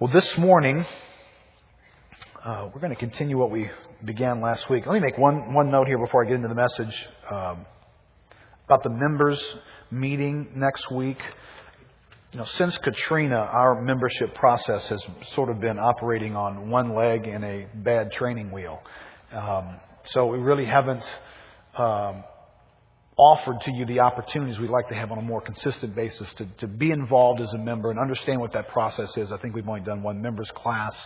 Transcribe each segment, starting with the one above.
Well, this morning, uh, we're going to continue what we began last week. Let me make one, one note here before I get into the message um, about the members meeting next week. You know, since Katrina, our membership process has sort of been operating on one leg in a bad training wheel. Um, so we really haven't um, offered to you the opportunities we'd like to have on a more consistent basis to, to be involved as a member and understand what that process is. I think we've only done one members class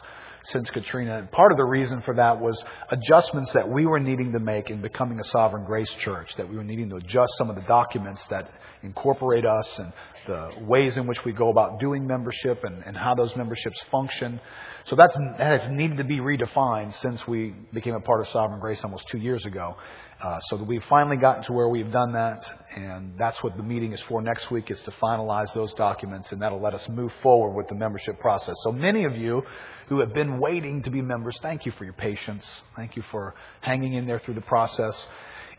since Katrina. And part of the reason for that was adjustments that we were needing to make in becoming a sovereign grace church, that we were needing to adjust some of the documents that incorporate us and the ways in which we go about doing membership and, and how those memberships function. So that's, that has needed to be redefined since we became a part of Sovereign Grace almost two years ago. Uh, so that we've finally gotten to where we've done that, and that's what the meeting is for next week, is to finalize those documents, and that'll let us move forward with the membership process. So many of you who have been waiting to be members, thank you for your patience. Thank you for hanging in there through the process.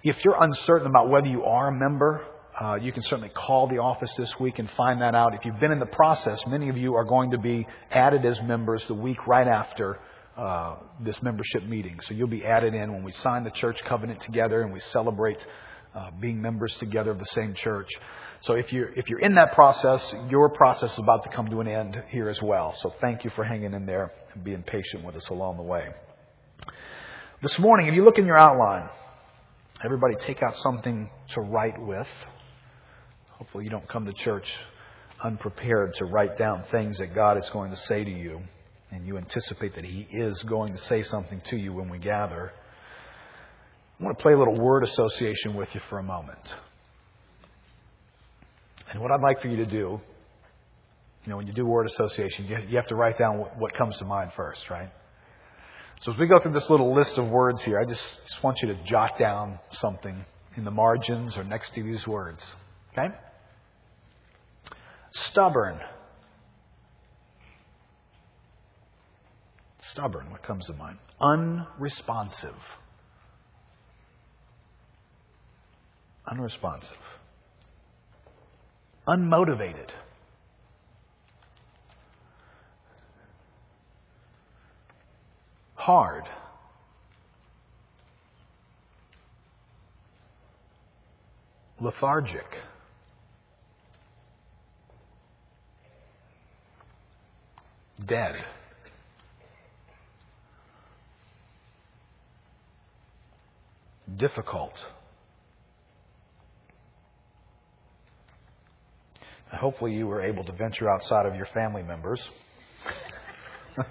If you're uncertain about whether you are a member, uh, you can certainly call the office this week and find that out. If you've been in the process, many of you are going to be added as members the week right after uh, this membership meeting. So you'll be added in when we sign the church covenant together and we celebrate uh, being members together of the same church. So if you're if you're in that process, your process is about to come to an end here as well. So thank you for hanging in there and being patient with us along the way. This morning, if you look in your outline, everybody take out something to write with. Hopefully, you don't come to church unprepared to write down things that God is going to say to you, and you anticipate that He is going to say something to you when we gather. I want to play a little word association with you for a moment. And what I'd like for you to do, you know, when you do word association, you have to write down what comes to mind first, right? So as we go through this little list of words here, I just, just want you to jot down something in the margins or next to these words. Okay? Stubborn. Stubborn, what comes to mind? Unresponsive. Unresponsive. Unmotivated. Hard. Lethargic. dead. Difficult. Hopefully, you were able to venture outside of your family members.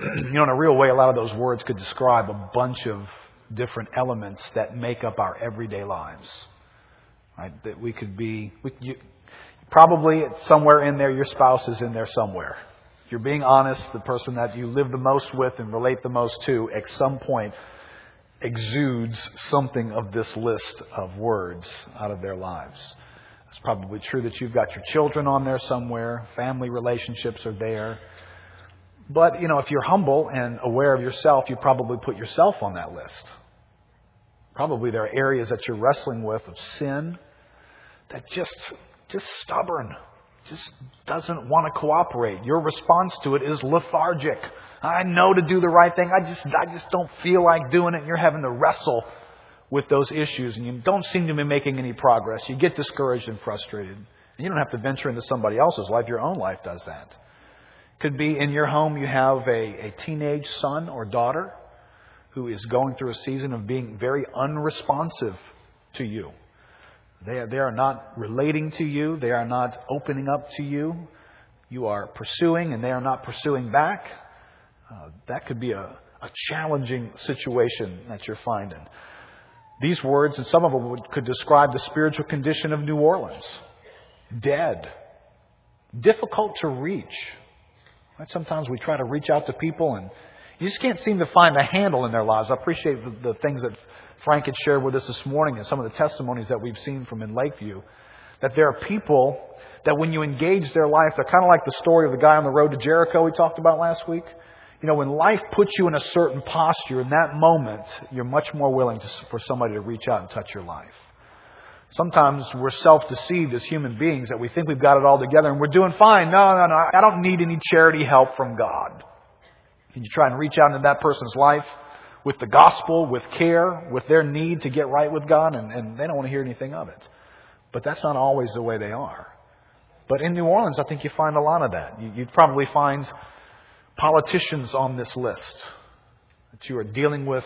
you know, in a real way, a lot of those words could describe a bunch of different elements that make up our everyday lives. Right? That we could be, we, you, Probably somewhere in there, your spouse is in there somewhere. You're being honest, the person that you live the most with and relate the most to at some point exudes something of this list of words out of their lives. It's probably true that you've got your children on there somewhere, family relationships are there. But, you know, if you're humble and aware of yourself, you probably put yourself on that list. Probably there are areas that you're wrestling with of sin that just just stubborn, just doesn't want to cooperate. Your response to it is lethargic. I know to do the right thing. I just, I just don't feel like doing it. And you're having to wrestle with those issues and you don't seem to be making any progress. You get discouraged and frustrated. And you don't have to venture into somebody else's life. Your own life does that. Could be in your home you have a, a teenage son or daughter who is going through a season of being very unresponsive to you. They are, they are not relating to you. They are not opening up to you. You are pursuing and they are not pursuing back. Uh, that could be a, a challenging situation that you're finding. These words, and some of them would, could describe the spiritual condition of New Orleans. Dead. Difficult to reach. Right? Sometimes we try to reach out to people and you just can't seem to find a handle in their lives. I appreciate the, the things that Frank had shared with us this morning and some of the testimonies that we've seen from in Lakeview, that there are people that when you engage their life, they're kind of like the story of the guy on the road to Jericho we talked about last week. You know, when life puts you in a certain posture, in that moment, you're much more willing to, for somebody to reach out and touch your life. Sometimes we're self-deceived as human beings that we think we've got it all together and we're doing fine. No, no, no. I don't need any charity help from God. And you try and reach out into that person's life with the gospel, with care, with their need to get right with God, and, and they don't want to hear anything of it. But that's not always the way they are. But in New Orleans, I think you find a lot of that. You, you'd probably find politicians on this list that you are dealing with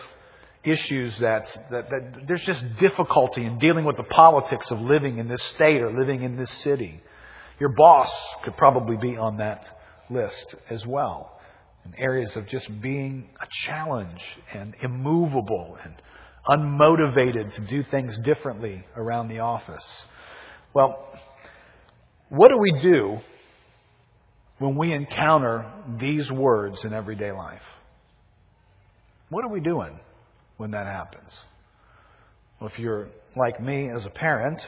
issues that, that, that there's just difficulty in dealing with the politics of living in this state or living in this city. Your boss could probably be on that list as well. In areas of just being a challenge and immovable and unmotivated to do things differently around the office. Well, what do we do when we encounter these words in everyday life? What are we doing when that happens? Well, if you're like me as a parent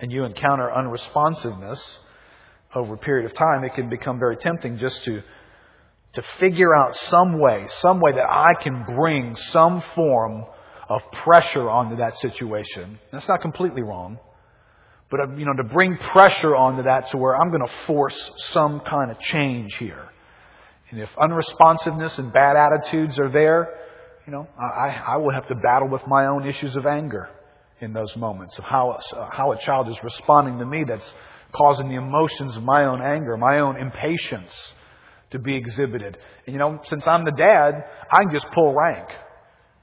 and you encounter unresponsiveness over a period of time, it can become very tempting just to to figure out some way, some way that I can bring some form of pressure onto that situation. That's not completely wrong. But, uh, you know, to bring pressure onto that to where I'm going to force some kind of change here. And if unresponsiveness and bad attitudes are there, you know, I, I will have to battle with my own issues of anger in those moments of how, uh, how a child is responding to me that's causing the emotions of my own anger, my own impatience to be exhibited. And you know, since I'm the dad, I can just pull rank.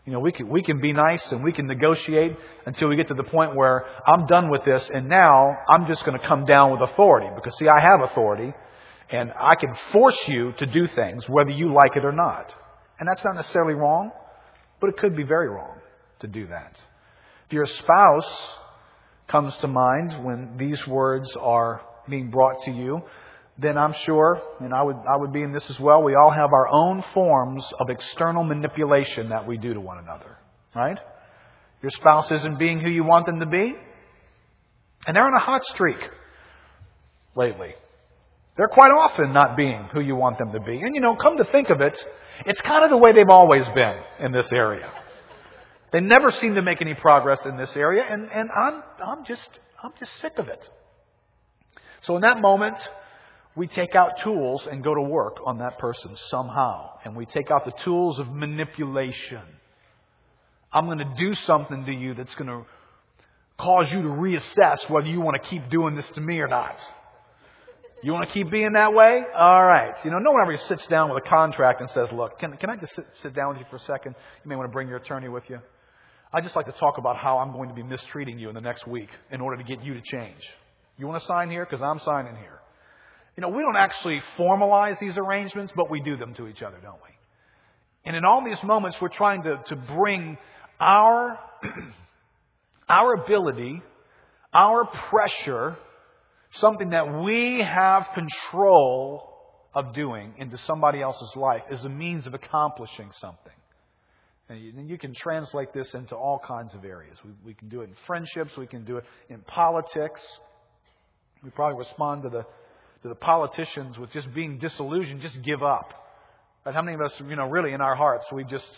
You know, we can, we can be nice and we can negotiate until we get to the point where I'm done with this and now I'm just going to come down with authority. Because see, I have authority and I can force you to do things whether you like it or not. And that's not necessarily wrong, but it could be very wrong to do that. If your spouse comes to mind when these words are being brought to you, then I'm sure, and I would, I would be in this as well, we all have our own forms of external manipulation that we do to one another. Right? Your spouse isn't being who you want them to be. And they're on a hot streak lately. They're quite often not being who you want them to be. And you know, come to think of it, it's kind of the way they've always been in this area. They never seem to make any progress in this area, and, and I'm, I'm just, I'm just sick of it. So in that moment, we take out tools and go to work on that person somehow. And we take out the tools of manipulation. I'm going to do something to you that's going to cause you to reassess whether you want to keep doing this to me or not. You want to keep being that way? All right. You know, no one ever sits down with a contract and says, look, can, can I just sit, sit down with you for a second? You may want to bring your attorney with you. I'd just like to talk about how I'm going to be mistreating you in the next week in order to get you to change. You want to sign here? Because I'm signing here. You know, we don't actually formalize these arrangements, but we do them to each other, don't we? And in all these moments, we're trying to, to bring our, our ability, our pressure, something that we have control of doing into somebody else's life as a means of accomplishing something. And you can translate this into all kinds of areas. We, we can do it in friendships. We can do it in politics. We probably respond to the to the politicians with just being disillusioned, just give up. But how many of us, you know, really in our hearts, we just,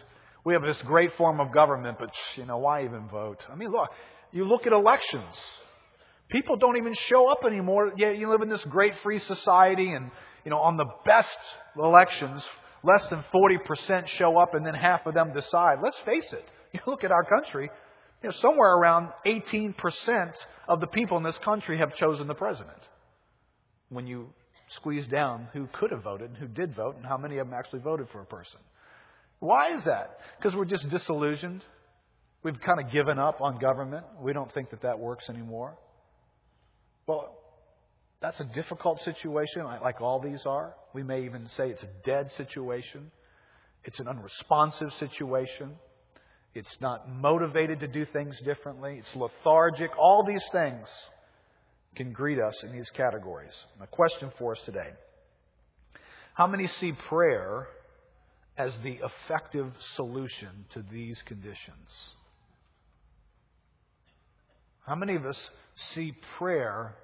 we have this great form of government, but, you know, why even vote? I mean, look, you look at elections. People don't even show up anymore. Yeah, you live in this great free society, and, you know, on the best elections, less than 40% show up, and then half of them decide. Let's face it. You look at our country, you know, somewhere around 18% of the people in this country have chosen the president when you squeeze down who could have voted, and who did vote, and how many of them actually voted for a person. Why is that? Because we're just disillusioned. We've kind of given up on government. We don't think that that works anymore. Well, that's a difficult situation, like all these are. We may even say it's a dead situation. It's an unresponsive situation. It's not motivated to do things differently. It's lethargic. All these things can greet us in these categories. A question for us today How many see prayer as the effective solution to these conditions? How many of us see prayer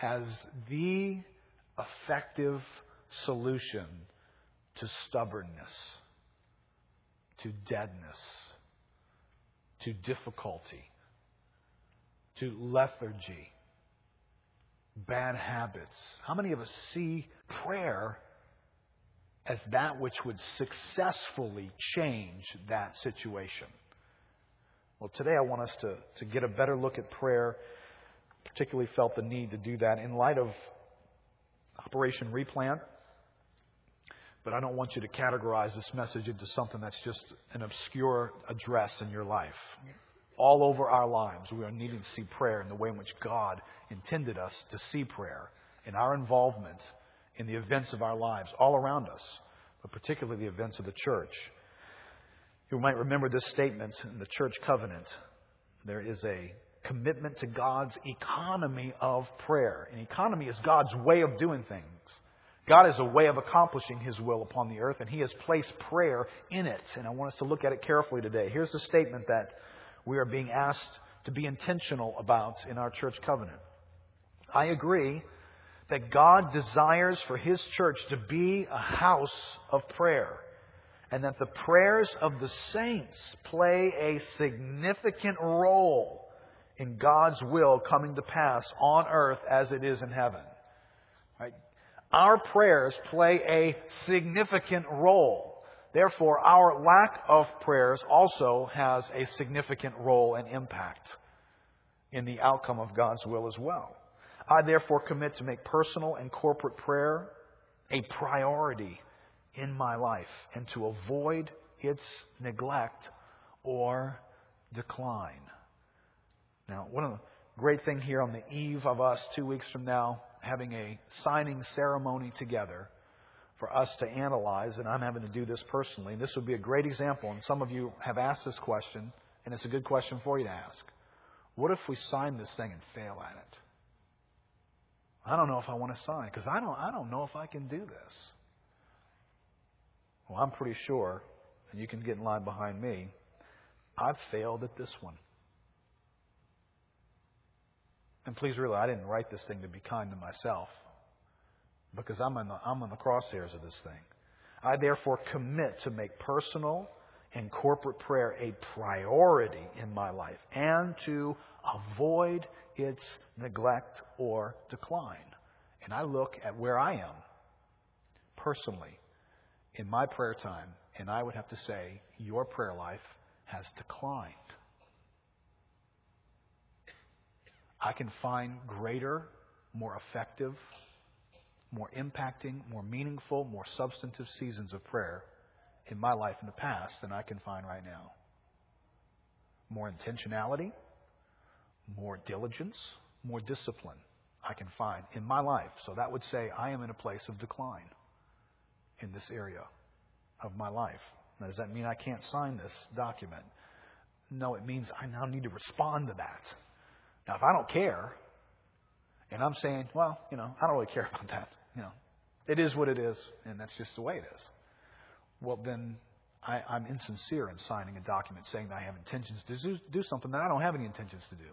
as the effective solution to stubbornness, to deadness, to difficulty, to lethargy, bad habits? How many of us see prayer as that which would successfully change that situation? Well, today I want us to, to get a better look at prayer. Particularly felt the need to do that in light of Operation Replant. But I don't want you to categorize this message into something that's just an obscure address in your life. All over our lives, we are needing to see prayer in the way in which God intended us to see prayer in our involvement in the events of our lives all around us, but particularly the events of the church. You might remember this statement in the church covenant. There is a commitment to God's economy of prayer. An economy is God's way of doing things. God is a way of accomplishing His will upon the earth, and He has placed prayer in it. And I want us to look at it carefully today. Here's the statement that we are being asked to be intentional about in our church covenant. I agree that God desires for His church to be a house of prayer, and that the prayers of the saints play a significant role in God's will coming to pass on earth as it is in heaven. Right? Our prayers play a significant role. Therefore, our lack of prayers also has a significant role and impact in the outcome of God's will as well. I therefore commit to make personal and corporate prayer a priority in my life and to avoid its neglect or decline. Now, one of the great thing here on the eve of us two weeks from now having a signing ceremony together for us to analyze, and I'm having to do this personally. And this would be a great example, and some of you have asked this question, and it's a good question for you to ask. What if we sign this thing and fail at it? I don't know if I want to sign because I don't, I don't know if I can do this. Well, I'm pretty sure, and you can get in line behind me, I've failed at this one. And please realize I didn't write this thing to be kind to myself because I'm in the, I'm in the crosshairs of this thing. I therefore commit to make personal and corporate prayer a priority in my life and to avoid its neglect or decline. And I look at where I am personally in my prayer time, and I would have to say, your prayer life has declined. I can find greater, more effective, more impacting, more meaningful, more substantive seasons of prayer in my life in the past than I can find right now. More intentionality, more diligence, more discipline I can find in my life. So that would say I am in a place of decline in this area of my life. Now, does that mean I can't sign this document? No, it means I now need to respond to that. Now, if I don't care, and I'm saying, well, you know, I don't really care about that, you know, it is what it is, and that's just the way it is. Well, then I, am insincere in signing a document saying that I have intentions to do, do something that I don't have any intentions to do.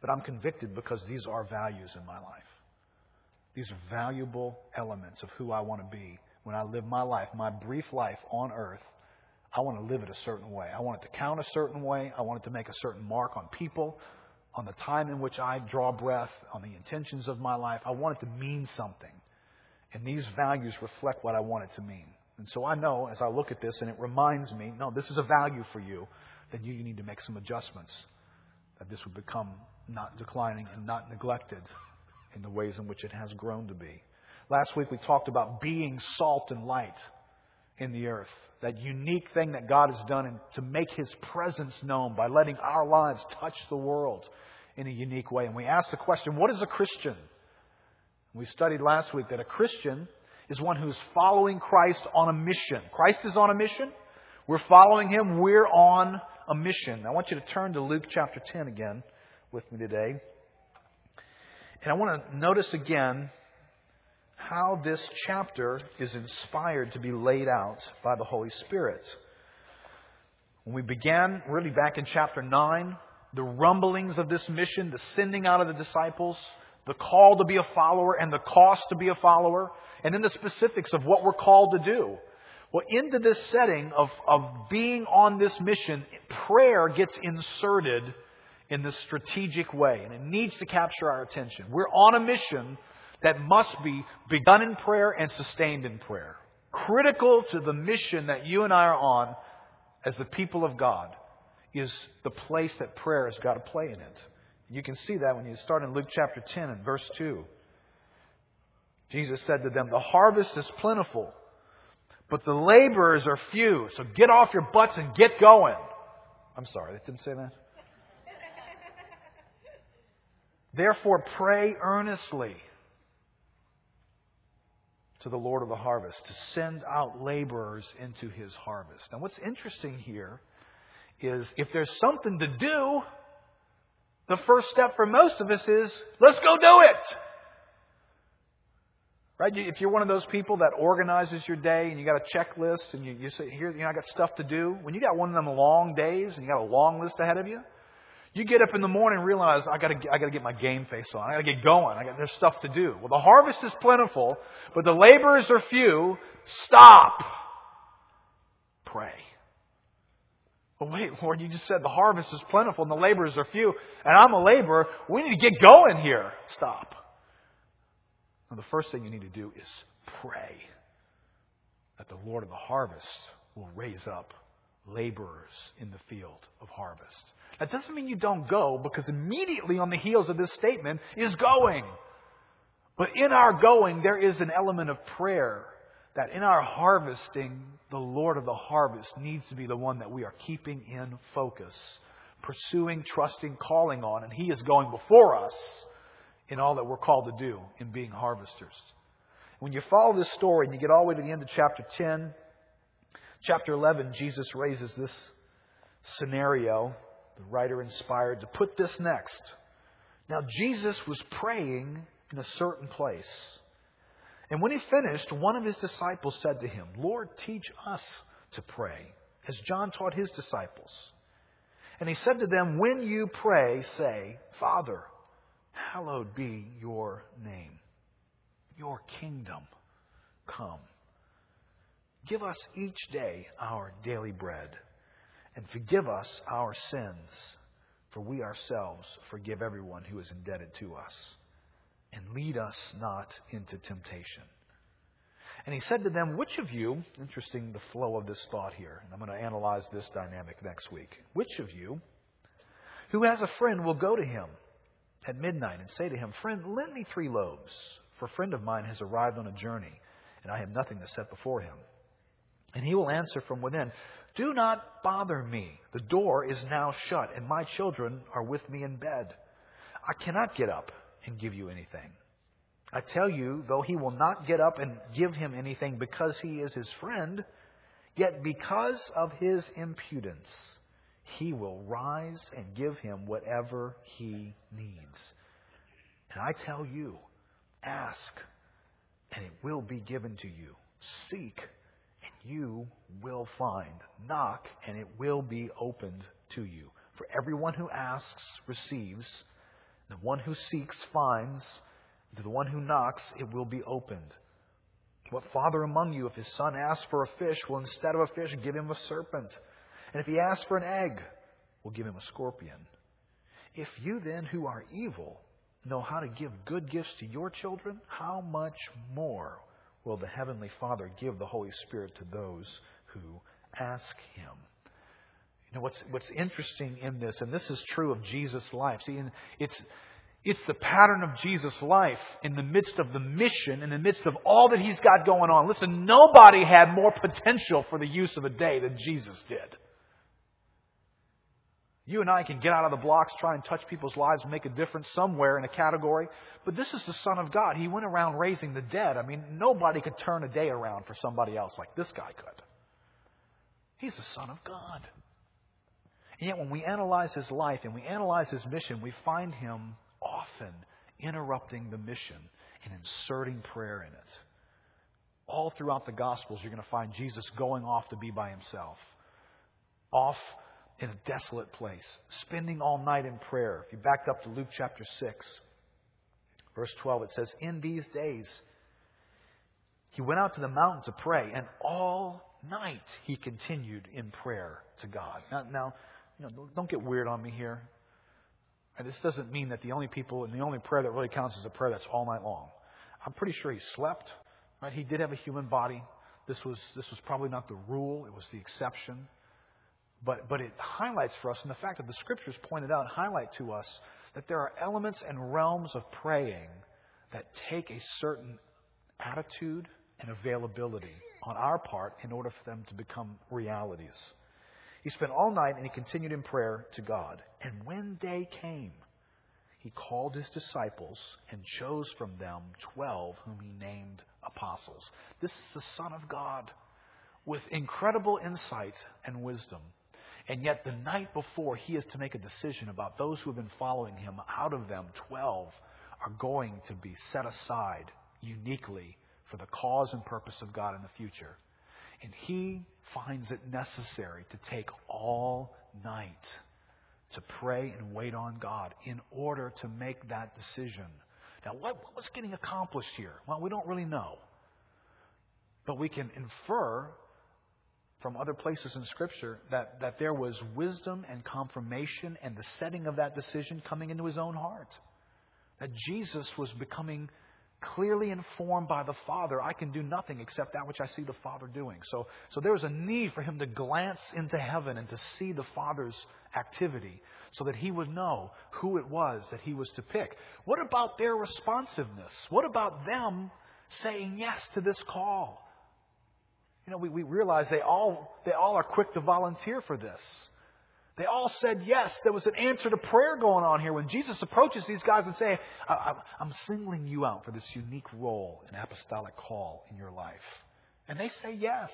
But I'm convicted because these are values in my life. These are valuable elements of who I want to be when I live my life, my brief life on earth. I want to live it a certain way. I want it to count a certain way. I want it to make a certain mark on people on the time in which I draw breath, on the intentions of my life. I want it to mean something. And these values reflect what I want it to mean. And so I know as I look at this and it reminds me, no, this is a value for you, then you need to make some adjustments. That this would become not declining and not neglected in the ways in which it has grown to be. Last week we talked about being salt and light in the earth. That unique thing that God has done to make His presence known by letting our lives touch the world in a unique way. And we ask the question, what is a Christian? We studied last week that a Christian is one who's following Christ on a mission. Christ is on a mission. We're following Him. We're on a mission. I want you to turn to Luke chapter 10 again with me today. And I want to notice again how this chapter is inspired to be laid out by the Holy Spirit. When we began, really back in chapter 9, the rumblings of this mission, the sending out of the disciples, the call to be a follower and the cost to be a follower, and then the specifics of what we're called to do. Well, into this setting of, of being on this mission, prayer gets inserted in this strategic way, and it needs to capture our attention. We're on a mission that must be begun in prayer and sustained in prayer. Critical to the mission that you and I are on as the people of God is the place that prayer has got to play in it. You can see that when you start in Luke chapter 10 and verse 2. Jesus said to them, The harvest is plentiful, but the laborers are few. So get off your butts and get going. I'm sorry, it didn't say that. Therefore, pray earnestly to the Lord of the harvest to send out laborers into his harvest. Now, what's interesting here is if there's something to do, the first step for most of us is let's go do it. Right? If you're one of those people that organizes your day and you got a checklist and you, you say, here, you know, I got stuff to do. When you got one of them long days and you got a long list ahead of you, you get up in the morning and realize I got to I got to get my game face on. I got to get going. I got there's stuff to do. Well, the harvest is plentiful, but the laborers are few. Stop. Pray. But wait, Lord, you just said the harvest is plentiful and the laborers are few, and I'm a laborer. We need to get going here. Stop. Now, the first thing you need to do is pray that the Lord of the harvest will raise up laborers in the field of harvest. That doesn't mean you don't go, because immediately on the heels of this statement is going. But in our going, there is an element of prayer that in our harvesting, the Lord of the harvest needs to be the one that we are keeping in focus, pursuing, trusting, calling on, and He is going before us in all that we're called to do in being harvesters. When you follow this story and you get all the way to the end of chapter 10, chapter 11, Jesus raises this scenario, the writer inspired to put this next. Now, Jesus was praying in a certain place. And when he finished, one of his disciples said to him, Lord, teach us to pray, as John taught his disciples. And he said to them, When you pray, say, Father, hallowed be your name. Your kingdom come. Give us each day our daily bread, and forgive us our sins, for we ourselves forgive everyone who is indebted to us. And lead us not into temptation. And he said to them, Which of you, interesting the flow of this thought here, and I'm going to analyze this dynamic next week. Which of you who has a friend will go to him at midnight and say to him, Friend, lend me three loaves, for a friend of mine has arrived on a journey, and I have nothing to set before him. And he will answer from within, Do not bother me. The door is now shut, and my children are with me in bed. I cannot get up and give you anything. I tell you, though he will not get up and give him anything because he is his friend, yet because of his impudence, he will rise and give him whatever he needs. And I tell you, ask, and it will be given to you. Seek, you will find. Knock, and it will be opened to you. For everyone who asks receives, the one who seeks finds, and to the one who knocks it will be opened. What father among you, if his son asks for a fish, will instead of a fish give him a serpent? And if he asks for an egg, will give him a scorpion. If you then, who are evil, know how to give good gifts to your children, how much more will the Heavenly Father give the Holy Spirit to those who ask Him? You know, what's, what's interesting in this, and this is true of Jesus' life, see, it's, it's the pattern of Jesus' life in the midst of the mission, in the midst of all that He's got going on. Listen, nobody had more potential for the use of a day than Jesus did. You and I can get out of the blocks, try and touch people's lives, make a difference somewhere in a category. But this is the Son of God. He went around raising the dead. I mean, nobody could turn a day around for somebody else like this guy could. He's the Son of God. And yet, when we analyze his life and we analyze his mission, we find him often interrupting the mission and inserting prayer in it. All throughout the Gospels, you're going to find Jesus going off to be by himself, off in a desolate place, spending all night in prayer. If you backed up to Luke chapter 6, verse 12, it says, In these days, he went out to the mountain to pray, and all night he continued in prayer to God. Now, now you know, don't get weird on me here. And this doesn't mean that the only people and the only prayer that really counts is a prayer that's all night long. I'm pretty sure he slept. Right? He did have a human body. This was this was probably not the rule; it was the exception. But but it highlights for us, and the fact that the scriptures pointed out highlight to us that there are elements and realms of praying that take a certain attitude and availability on our part in order for them to become realities. He spent all night and he continued in prayer to God. And when day came, he called his disciples and chose from them twelve whom he named apostles. This is the Son of God with incredible insight and wisdom. And yet, the night before he is to make a decision about those who have been following him, out of them, 12 are going to be set aside uniquely for the cause and purpose of God in the future. And he finds it necessary to take all night to pray and wait on God in order to make that decision. Now, what, what's getting accomplished here? Well, we don't really know. But we can infer from other places in Scripture that, that there was wisdom and confirmation and the setting of that decision coming into his own heart. That Jesus was becoming clearly informed by the Father, I can do nothing except that which I see the Father doing. So, so there was a need for him to glance into heaven and to see the Father's activity so that he would know who it was that he was to pick. What about their responsiveness? What about them saying yes to this call? You know, we, we realize they all, they all are quick to volunteer for this. They all said yes. There was an answer to prayer going on here when Jesus approaches these guys and saying, I'm singling you out for this unique role and apostolic call in your life. And they say yes.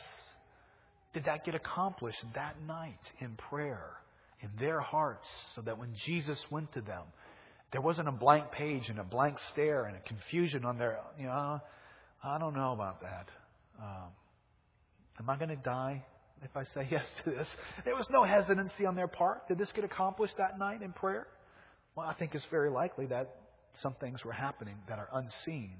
Did that get accomplished that night in prayer, in their hearts, so that when Jesus went to them, there wasn't a blank page and a blank stare and a confusion on their, you know, I don't know about that. Um, am I going to die? if I say yes to this. There was no hesitancy on their part. Did this get accomplished that night in prayer? Well, I think it's very likely that some things were happening that are unseen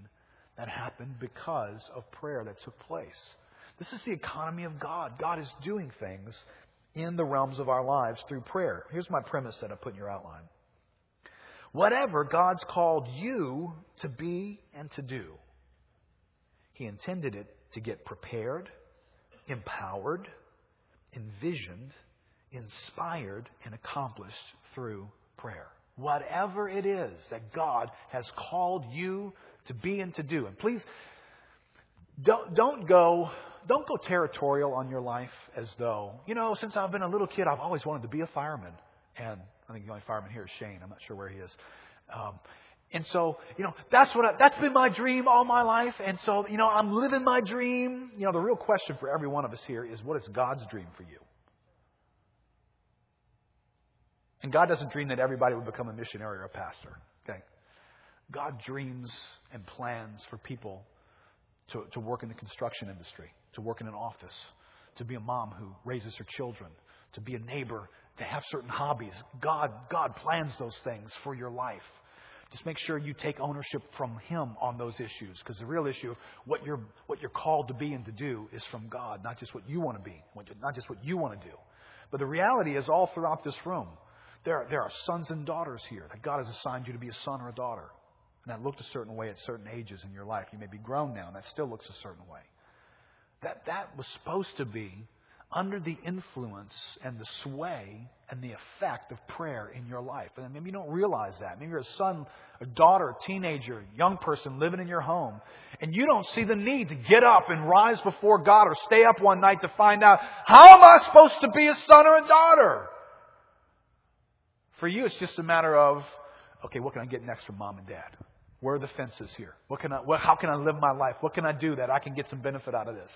that happened because of prayer that took place. This is the economy of God. God is doing things in the realms of our lives through prayer. Here's my premise that I put in your outline. Whatever God's called you to be and to do, He intended it to get prepared, empowered, envisioned, inspired, and accomplished through prayer. Whatever it is that God has called you to be and to do. And please don't, don't go don't go territorial on your life as though, you know, since I've been a little kid, I've always wanted to be a fireman. And I think the only fireman here is Shane. I'm not sure where he is. Um, and so, you know, that's what I, that's been my dream all my life. And so, you know, I'm living my dream. You know, the real question for every one of us here is what is God's dream for you? And God doesn't dream that everybody would become a missionary or a pastor. Okay? God dreams and plans for people to, to work in the construction industry, to work in an office, to be a mom who raises her children, to be a neighbor, to have certain hobbies. God, God plans those things for your life. Just make sure you take ownership from Him on those issues, because the real issue, what you're what you're called to be and to do, is from God, not just what you want to be, not just what you want to do. But the reality is, all throughout this room, there are, there are sons and daughters here that God has assigned you to be a son or a daughter, and that looked a certain way at certain ages in your life. You may be grown now, and that still looks a certain way. That that was supposed to be under the influence and the sway and the effect of prayer in your life. And maybe you don't realize that. Maybe you're a son, a daughter, a teenager, young person living in your home, and you don't see the need to get up and rise before God or stay up one night to find out, how am I supposed to be a son or a daughter? For you, it's just a matter of, okay, what can I get next from mom and dad? Where are the fences here? What can I, what, how can I live my life? What can I do that I can get some benefit out of this?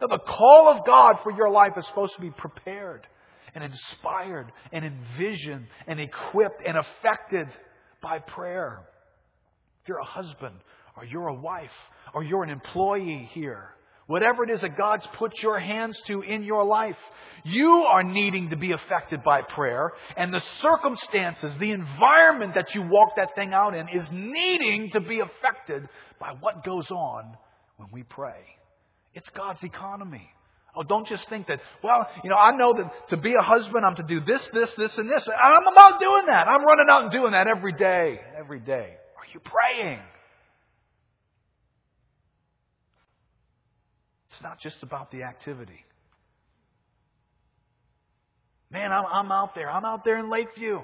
Now, the call of God for your life is supposed to be prepared and inspired and envisioned and equipped and affected by prayer. If you're a husband or you're a wife or you're an employee here, whatever it is that God's put your hands to in your life, you are needing to be affected by prayer, and the circumstances, the environment that you walk that thing out in is needing to be affected by what goes on when we pray. It's God's economy. Oh, don't just think that, well, you know, I know that to be a husband, I'm to do this, this, this, and this. I'm about doing that. I'm running out and doing that every day. Every day. Are you praying? It's not just about the activity. Man, I'm, I'm out there. I'm out there in Lakeview.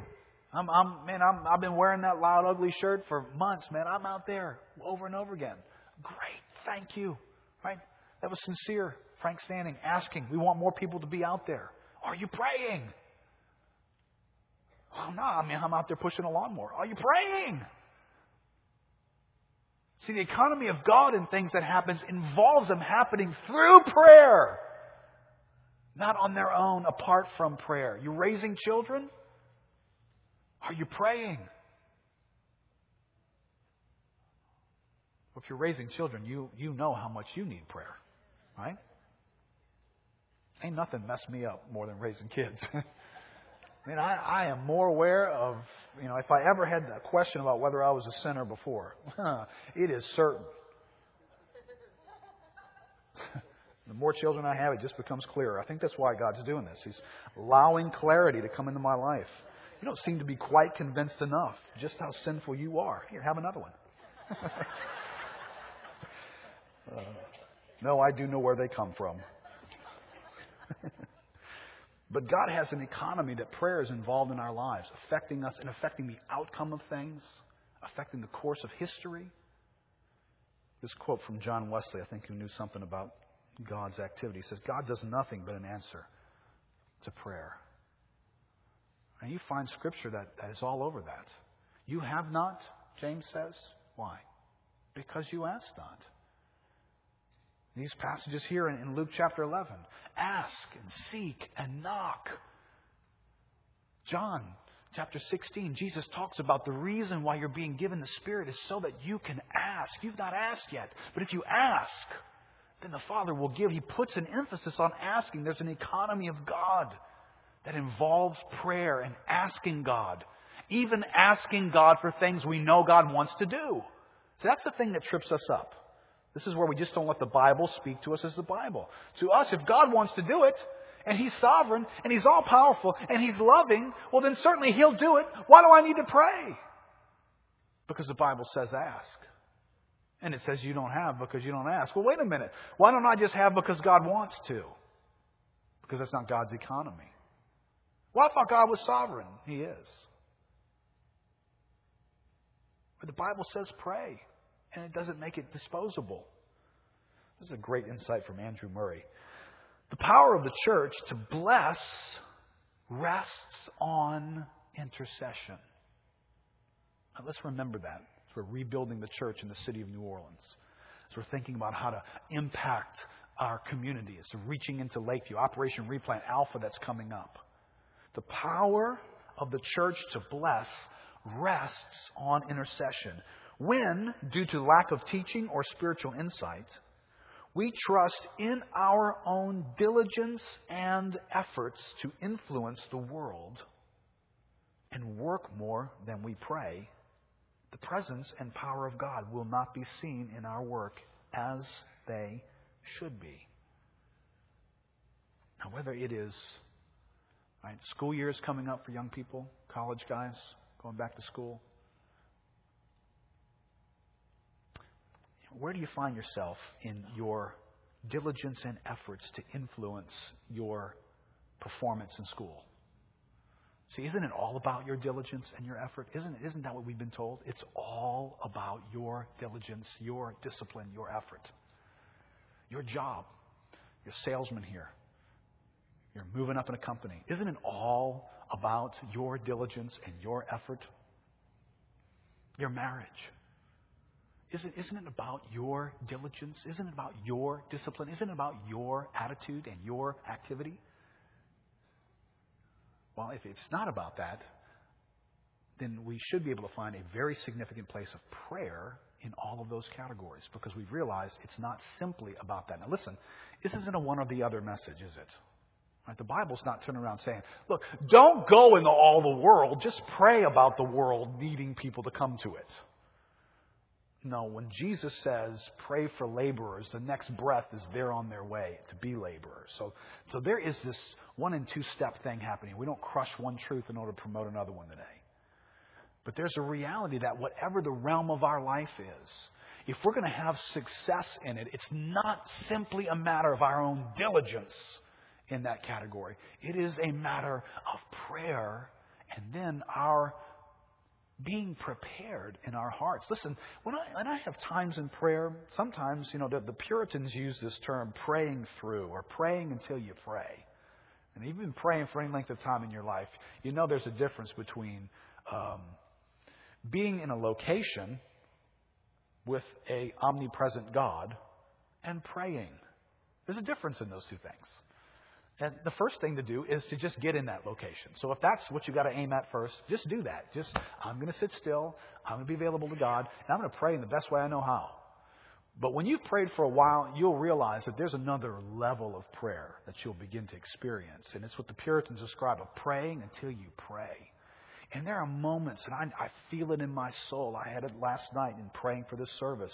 I'm, I'm man, I'm, I've been wearing that loud, ugly shirt for months, man. I'm out there over and over again. Great. Thank you. Right? That was sincere. Frank Standing asking, we want more people to be out there. Are you praying? Oh, no, I mean, I'm out there pushing a lawnmower. Are you praying? See, the economy of God and things that happens involves them happening through prayer, not on their own, apart from prayer. You raising children? Are you praying? If you're raising children, you, you know how much you need prayer, right? Ain't nothing messed me up more than raising kids. I mean, I, I am more aware of, you know, if I ever had a question about whether I was a sinner before, it is certain. the more children I have, it just becomes clearer. I think that's why God's doing this. He's allowing clarity to come into my life. You don't seem to be quite convinced enough just how sinful you are. Here, have another one. uh, no, I do know where they come from. But God has an economy that prayer is involved in our lives, affecting us and affecting the outcome of things, affecting the course of history. This quote from John Wesley, I think, who knew something about God's activity, says, God does nothing but an answer to prayer. And you find scripture that, that is all over that. You have not, James says. Why? Because you ask not. These passages here in, Luke chapter 11 ask and seek and knock. John chapter 16, Jesus talks about the reason why you're being given the Spirit is so that you can ask. You've not asked yet, but if you ask, then the Father will give. He puts an emphasis on asking. There's an economy of God that involves prayer and asking God, even asking God for things we know God wants to do. So that's the thing that trips us up. This is where we just don't let the Bible speak to us as the Bible. To us, if God wants to do it, and He's sovereign, and He's all powerful, and He's loving, well, then certainly He'll do it. Why do I need to pray? Because the Bible says ask. And it says you don't have because you don't ask. Well, wait a minute. Why don't I just have because God wants to? Because that's not God's economy. Well, I thought God was sovereign. He is. But the Bible says pray and it doesn't make it disposable. This is a great insight from Andrew Murray. The power of the church to bless rests on intercession. Now, let's remember that as we're rebuilding the church in the city of New Orleans, as we're thinking about how to impact our community, as we're reaching into Lakeview, Operation Replant Alpha that's coming up. The power of the church to bless rests on intercession. When, due to lack of teaching or spiritual insight, we trust in our own diligence and efforts to influence the world and work more than we pray, the presence and power of God will not be seen in our work as they should be. Now, whether it is right, school years coming up for young people, college guys going back to school, where do you find yourself in your diligence and efforts to influence your performance in school? See, isn't it all about your diligence and your effort? Isn't, isn't that what we've been told? It's all about your diligence, your discipline, your effort. Your job, your salesman here, you're moving up in a company. Isn't it all about your diligence and your effort? Your marriage, isn't, isn't it about your diligence? Isn't it about your discipline? Isn't it about your attitude and your activity? Well, if it's not about that, then we should be able to find a very significant place of prayer in all of those categories because we've realized it's not simply about that. Now, listen, this isn't a one or the other message, is it? Right? The Bible's not turning around saying, look, don't go into all the world, just pray about the world needing people to come to it. No, when Jesus says, pray for laborers, the next breath is they're on their way to be laborers. So, so there is this one and two step thing happening. We don't crush one truth in order to promote another one today. But there's a reality that whatever the realm of our life is, if we're going to have success in it, it's not simply a matter of our own diligence in that category. It is a matter of prayer and then our being prepared in our hearts. Listen, when I, when I have times in prayer, sometimes, you know, the, the Puritans use this term praying through or praying until you pray. And been praying for any length of time in your life, you know there's a difference between um, being in a location with a omnipresent God and praying. There's a difference in those two things. And the first thing to do is to just get in that location. So if that's what you've got to aim at first, just do that. Just, I'm going to sit still. I'm going to be available to God. And I'm going to pray in the best way I know how. But when you've prayed for a while, you'll realize that there's another level of prayer that you'll begin to experience. And it's what the Puritans describe of praying until you pray. And there are moments, and I, I, feel it in my soul. I had it last night in praying for this service.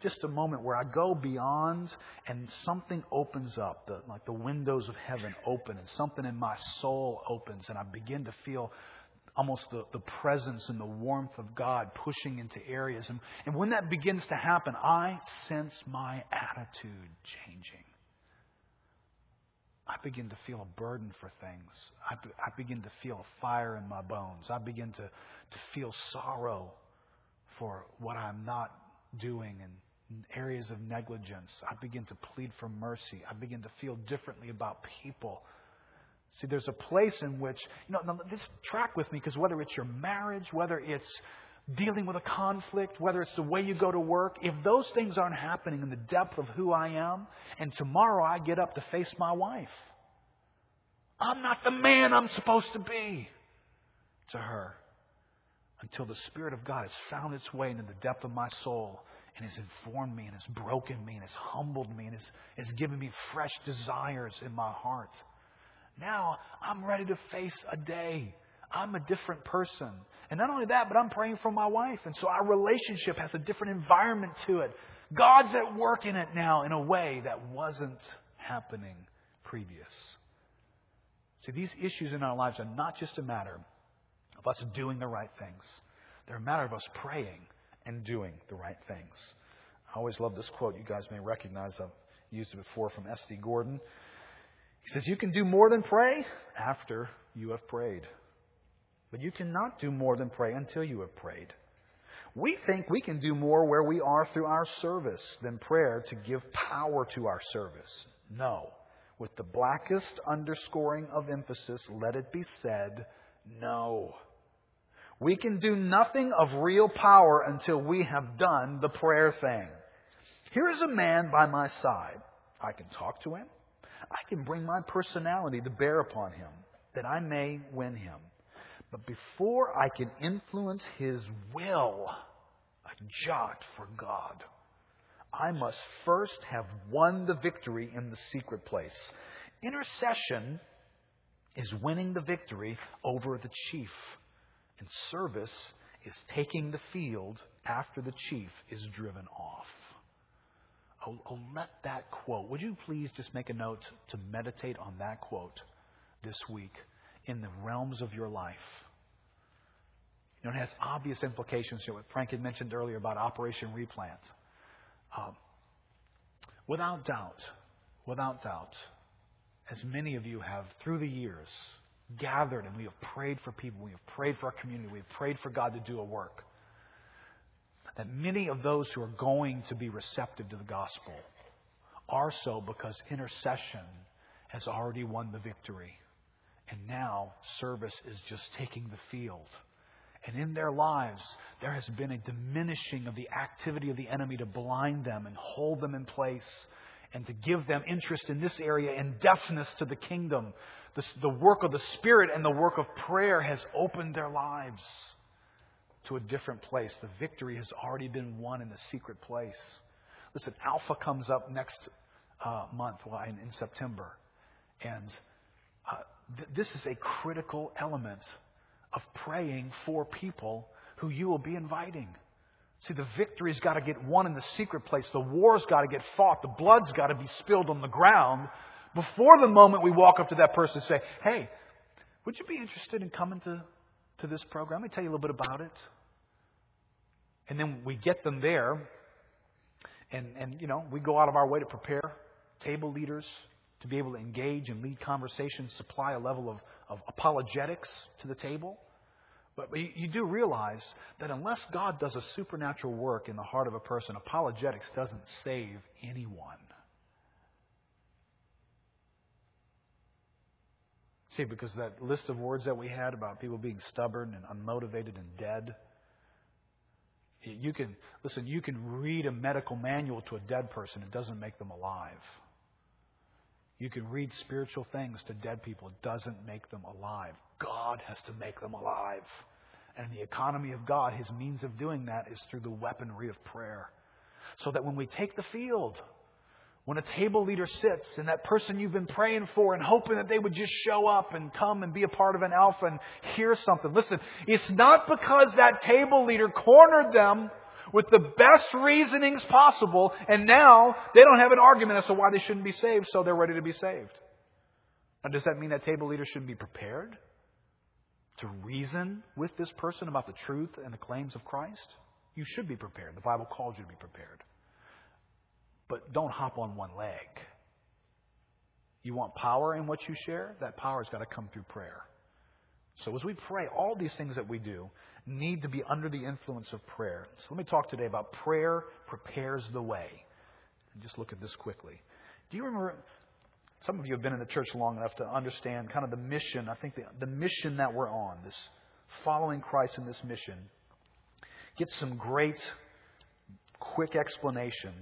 Just a moment where I go beyond and something opens up, the, like the windows of heaven open, and something in my soul opens, and I begin to feel almost the, the presence and the warmth of God pushing into areas. And, and when that begins to happen, I sense my attitude changing. I begin to feel a burden for things. I, be, I begin to feel a fire in my bones. I begin to, to feel sorrow for what I'm not doing and areas of negligence. I begin to plead for mercy. I begin to feel differently about people. See, there's a place in which, you know, just track with me because whether it's your marriage, whether it's dealing with a conflict, whether it's the way you go to work, if those things aren't happening in the depth of who I am, and tomorrow I get up to face my wife, I'm not the man I'm supposed to be to her until the Spirit of God has found its way into the depth of my soul and has informed me and has broken me and has humbled me and has, has given me fresh desires in my heart. Now I'm ready to face a day I'm a different person. And not only that, but I'm praying for my wife. And so our relationship has a different environment to it. God's at work in it now in a way that wasn't happening previous. See, these issues in our lives are not just a matter of us doing the right things. They're a matter of us praying and doing the right things. I always love this quote. You guys may recognize I've used it before from S.D. Gordon. He says, You can do more than pray after you have prayed. But you cannot do more than pray until you have prayed. We think we can do more where we are through our service than prayer to give power to our service. No. With the blackest underscoring of emphasis, let it be said, no. We can do nothing of real power until we have done the prayer thing. Here is a man by my side. I can talk to him. I can bring my personality to bear upon him that I may win him. But before I can influence His will, a jot for God, I must first have won the victory in the secret place. Intercession is winning the victory over the chief, and service is taking the field after the chief is driven off. Oh, oh, let that quote, would you please just make a note to meditate on that quote this week? In the realms of your life. You know, it has obvious implications to what Frank had mentioned earlier about Operation Replant. Um, without doubt, without doubt, as many of you have through the years gathered and we have prayed for people, we have prayed for our community, we have prayed for God to do a work, that many of those who are going to be receptive to the gospel are so because intercession has already won the victory. And now service is just taking the field. And in their lives, there has been a diminishing of the activity of the enemy to blind them and hold them in place and to give them interest in this area and deafness to the kingdom. The, the work of the Spirit and the work of prayer has opened their lives to a different place. The victory has already been won in the secret place. Listen, Alpha comes up next uh, month, well, in, in September. And uh, th- this is a critical element of praying for people who you will be inviting. See, the victory's got to get won in the secret place. The war's got to get fought. The blood's got to be spilled on the ground before the moment we walk up to that person and say, Hey, would you be interested in coming to, to this program? Let me tell you a little bit about it. And then we get them there, and, and you know, we go out of our way to prepare table leaders to be able to engage and lead conversations, supply a level of, of apologetics to the table. But you, you do realize that unless God does a supernatural work in the heart of a person, apologetics doesn't save anyone. See, because that list of words that we had about people being stubborn and unmotivated and dead, you can, listen, you can read a medical manual to a dead person, it doesn't make them alive. You can read spiritual things to dead people. It doesn't make them alive. God has to make them alive. And the economy of God, His means of doing that is through the weaponry of prayer. So that when we take the field, when a table leader sits and that person you've been praying for and hoping that they would just show up and come and be a part of an alpha and hear something. Listen, it's not because that table leader cornered them with the best reasonings possible, and now they don't have an argument as to why they shouldn't be saved, so they're ready to be saved. Now, does that mean that table leaders shouldn't be prepared to reason with this person about the truth and the claims of Christ? You should be prepared. The Bible calls you to be prepared. But don't hop on one leg. You want power in what you share? That power has got to come through prayer. So as we pray, all these things that we do need to be under the influence of prayer. So let me talk today about prayer prepares the way. Just look at this quickly. Do you remember? Some of you have been in the church long enough to understand kind of the mission. I think the, the mission that we're on, this following Christ in this mission, gets some great, quick explanation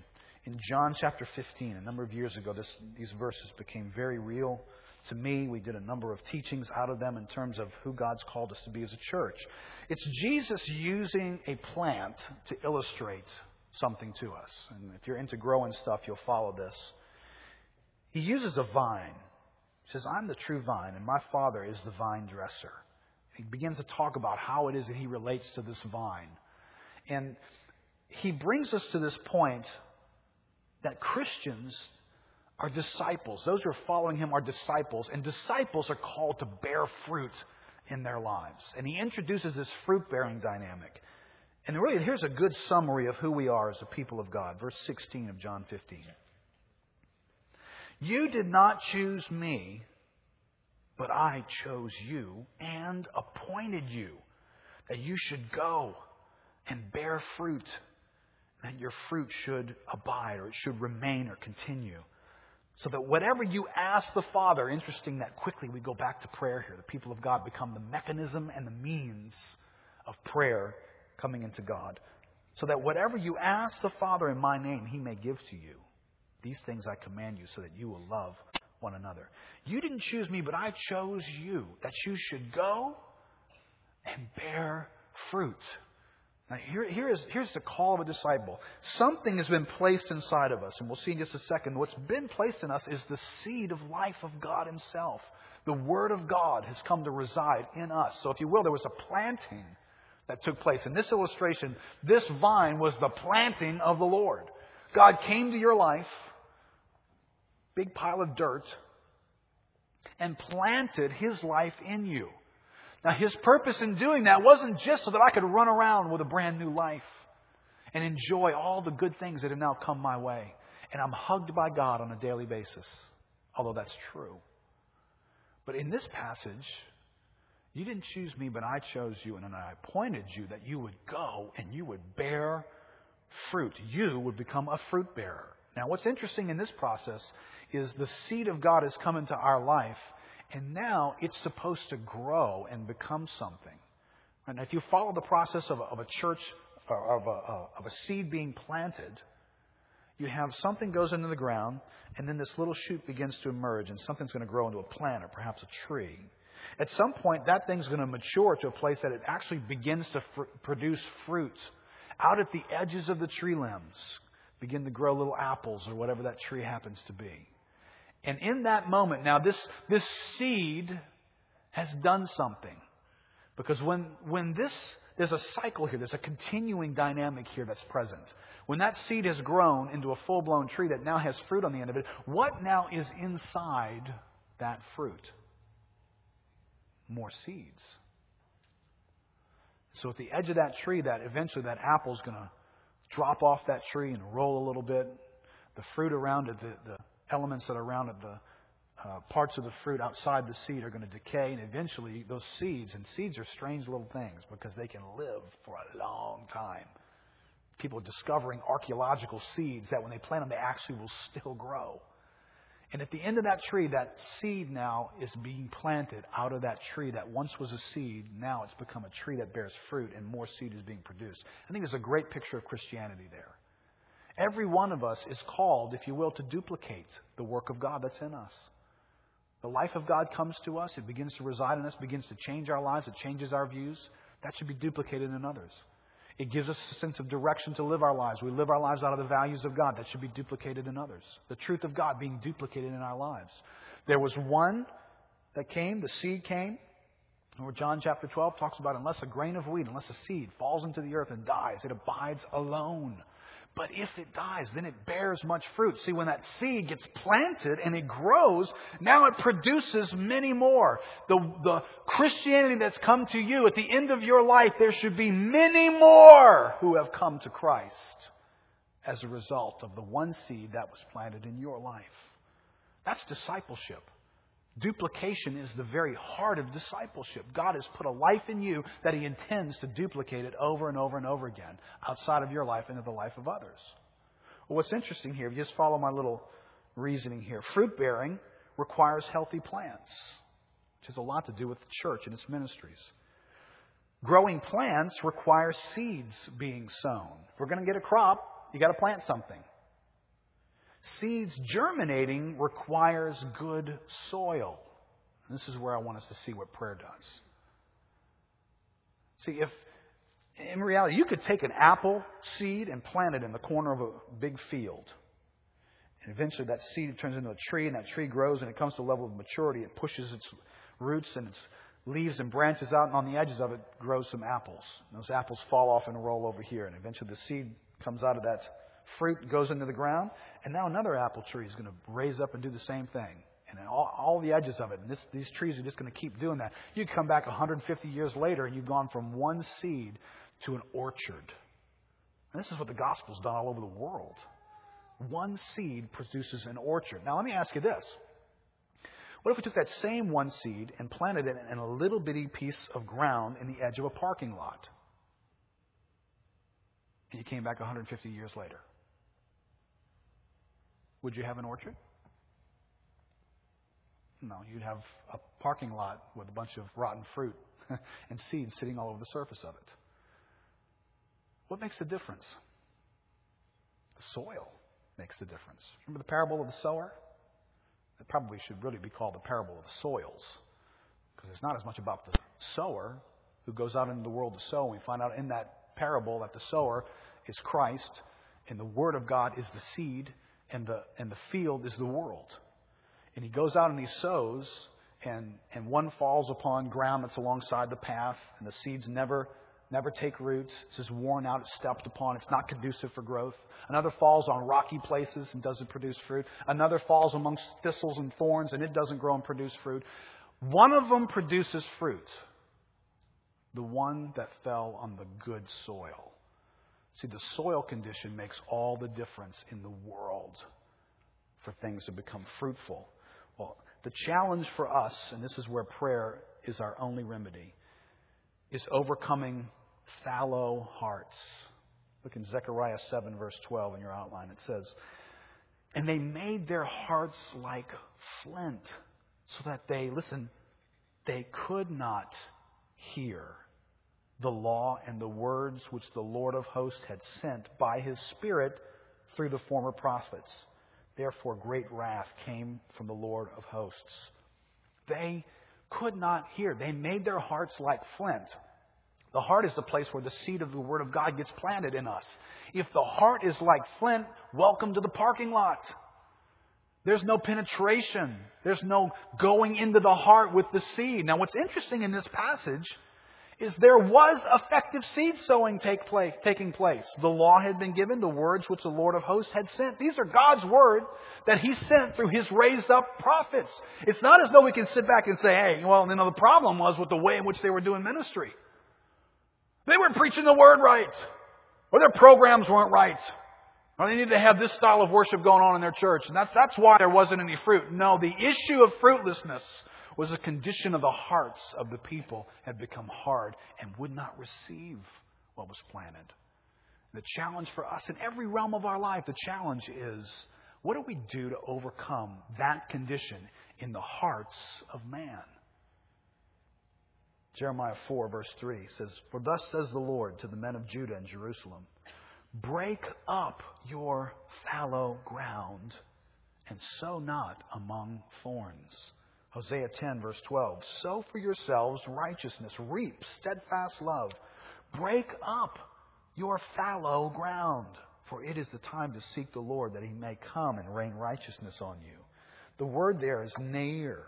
in John chapter 15. A number of years ago, this, these verses became very real to me. We did a number of teachings out of them in terms of who God's called us to be as a church. It's Jesus using a plant to illustrate something to us. And if you're into growing stuff, you'll follow this. He uses a vine. He says, I'm the true vine, and my Father is the vine dresser. He begins to talk about how it is that he relates to this vine. And he brings us to this point that Christians are disciples. Those who are following him are disciples, and disciples are called to bear fruit in their lives. And he introduces this fruit bearing dynamic. And really, here's a good summary of who we are as a people of God. Verse 16 of John 15. You did not choose me, but I chose you and appointed you that you should go and bear fruit, that your fruit should abide or it should remain or continue so that whatever you ask the Father, interesting that quickly we go back to prayer here. The people of God become the mechanism and the means of prayer coming into God. So that whatever you ask the Father in my name, He may give to you. These things I command you so that you will love one another. You didn't choose me, but I chose you, that you should go and bear fruit now, here, here is, here's the call of a disciple. Something has been placed inside of us, and we'll see in just a second. What's been placed in us is the seed of life of God Himself. The Word of God has come to reside in us. So, if you will, there was a planting that took place. In this illustration, this vine was the planting of the Lord. God came to your life, big pile of dirt, and planted His life in you. Now, his purpose in doing that wasn't just so that I could run around with a brand new life and enjoy all the good things that have now come my way. And I'm hugged by God on a daily basis, although that's true. But in this passage, you didn't choose me, but I chose you, and I appointed you that you would go and you would bear fruit. You would become a fruit bearer. Now, what's interesting in this process is the seed of God has come into our life, and now it's supposed to grow and become something. And if you follow the process of a, of a church, of a, of a seed being planted, you have something goes into the ground, and then this little shoot begins to emerge, and something's going to grow into a plant or perhaps a tree. At some point, that thing's going to mature to a place that it actually begins to fr- produce fruit. Out at the edges of the tree limbs, begin to grow little apples or whatever that tree happens to be. And in that moment, now this, this seed has done something. Because when, when this, there's a cycle here. There's a continuing dynamic here that's present. When that seed has grown into a full blown tree that now has fruit on the end of it, what now is inside that fruit? More seeds. So at the edge of that tree, that eventually that apple is going to drop off that tree and roll a little bit. The fruit around it, the, the elements that are around the uh, parts of the fruit outside the seed are going to decay, and eventually those seeds, and seeds are strange little things because they can live for a long time. People are discovering archaeological seeds that when they plant them, they actually will still grow. And at the end of that tree, that seed now is being planted out of that tree that once was a seed. Now it's become a tree that bears fruit, and more seed is being produced. I think there's a great picture of Christianity there. Every one of us is called, if you will, to duplicate the work of God that's in us. The life of God comes to us, it begins to reside in us, begins to change our lives, it changes our views. That should be duplicated in others. It gives us a sense of direction to live our lives. We live our lives out of the values of God. That should be duplicated in others. The truth of God being duplicated in our lives. There was one that came, the seed came, where John chapter 12 talks about unless a grain of wheat, unless a seed falls into the earth and dies, it abides alone. But if it dies, then it bears much fruit. See, when that seed gets planted and it grows, now it produces many more. The, the Christianity that's come to you at the end of your life, there should be many more who have come to Christ as a result of the one seed that was planted in your life. That's discipleship. Duplication is the very heart of discipleship. God has put a life in you that He intends to duplicate it over and over and over again outside of your life into the life of others. Well, what's interesting here, if you just follow my little reasoning here, fruit bearing requires healthy plants, which has a lot to do with the church and its ministries. Growing plants require seeds being sown. If we're going to get a crop, you've got to plant something. Seeds germinating requires good soil. And this is where I want us to see what prayer does. See, if in reality you could take an apple seed and plant it in the corner of a big field. And eventually that seed turns into a tree, and that tree grows, and it comes to a level of maturity. It pushes its roots and its leaves and branches out, and on the edges of it grows some apples. And those apples fall off and roll over here, and eventually the seed comes out of that fruit goes into the ground, and now another apple tree is going to raise up and do the same thing. And all, all the edges of it, and this, these trees are just going to keep doing that. You come back 150 years later, and you've gone from one seed to an orchard. And this is what the gospel's done all over the world. One seed produces an orchard. Now, let me ask you this. What if we took that same one seed and planted it in a little bitty piece of ground in the edge of a parking lot? And you came back 150 years later. Would you have an orchard? No, you'd have a parking lot with a bunch of rotten fruit and seeds sitting all over the surface of it. What makes the difference? The soil makes the difference. Remember the parable of the sower? It probably should really be called the parable of the soils. Because it's not as much about the sower who goes out into the world to sow. We find out in that parable that the sower is Christ, and the Word of God is the seed, and the, and the field is the world. And he goes out and he sows, and, and one falls upon ground that's alongside the path, and the seeds never, never take root. It's just worn out, it's stepped upon, it's not conducive for growth. Another falls on rocky places and doesn't produce fruit. Another falls amongst thistles and thorns, and it doesn't grow and produce fruit. One of them produces fruit. The one that fell on the good soil. See, the soil condition makes all the difference in the world for things to become fruitful. Well, the challenge for us, and this is where prayer is our only remedy, is overcoming fallow hearts. Look in Zechariah 7, verse 12 in your outline. It says, And they made their hearts like flint, so that they, listen, they could not hear the law and the words which the Lord of hosts had sent by his Spirit through the former prophets. Therefore, great wrath came from the Lord of hosts. They could not hear. They made their hearts like flint. The heart is the place where the seed of the Word of God gets planted in us. If the heart is like flint, welcome to the parking lot. There's no penetration. There's no going into the heart with the seed. Now, what's interesting in this passage is there was effective seed sowing take place, taking place. The law had been given, the words which the Lord of hosts had sent. These are God's word that He sent through His raised up prophets. It's not as though we can sit back and say, hey, well, you know, the problem was with the way in which they were doing ministry. They weren't preaching the word right. Or their programs weren't right. Or they needed to have this style of worship going on in their church. And that's, that's why there wasn't any fruit. No, the issue of fruitlessness was the condition of the hearts of the people had become hard and would not receive what was planted. The challenge for us in every realm of our life, the challenge is what do we do to overcome that condition in the hearts of man? Jeremiah 4, verse 3 says, For thus says the Lord to the men of Judah and Jerusalem Break up your fallow ground and sow not among thorns. Hosea 10, verse 12 Sow for yourselves righteousness, reap steadfast love. Break up your fallow ground, for it is the time to seek the Lord that he may come and rain righteousness on you. The word there is nir.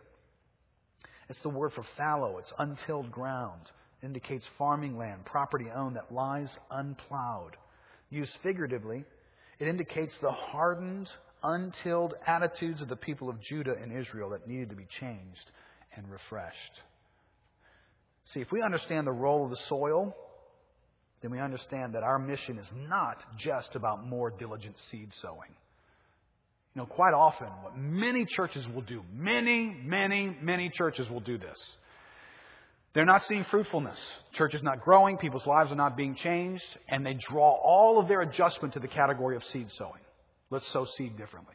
It's the word for fallow. It's untilled ground. It indicates farming land, property owned that lies unplowed. Used figuratively, it indicates the hardened, untilled attitudes of the people of Judah and Israel that needed to be changed and refreshed. See, if we understand the role of the soil, then we understand that our mission is not just about more diligent seed sowing. You know, quite often, what many churches will do, many, many, many churches will do this. They're not seeing fruitfulness. Church is not growing, people's lives are not being changed, and they draw all of their adjustment to the category of seed sowing. Let's sow seed differently.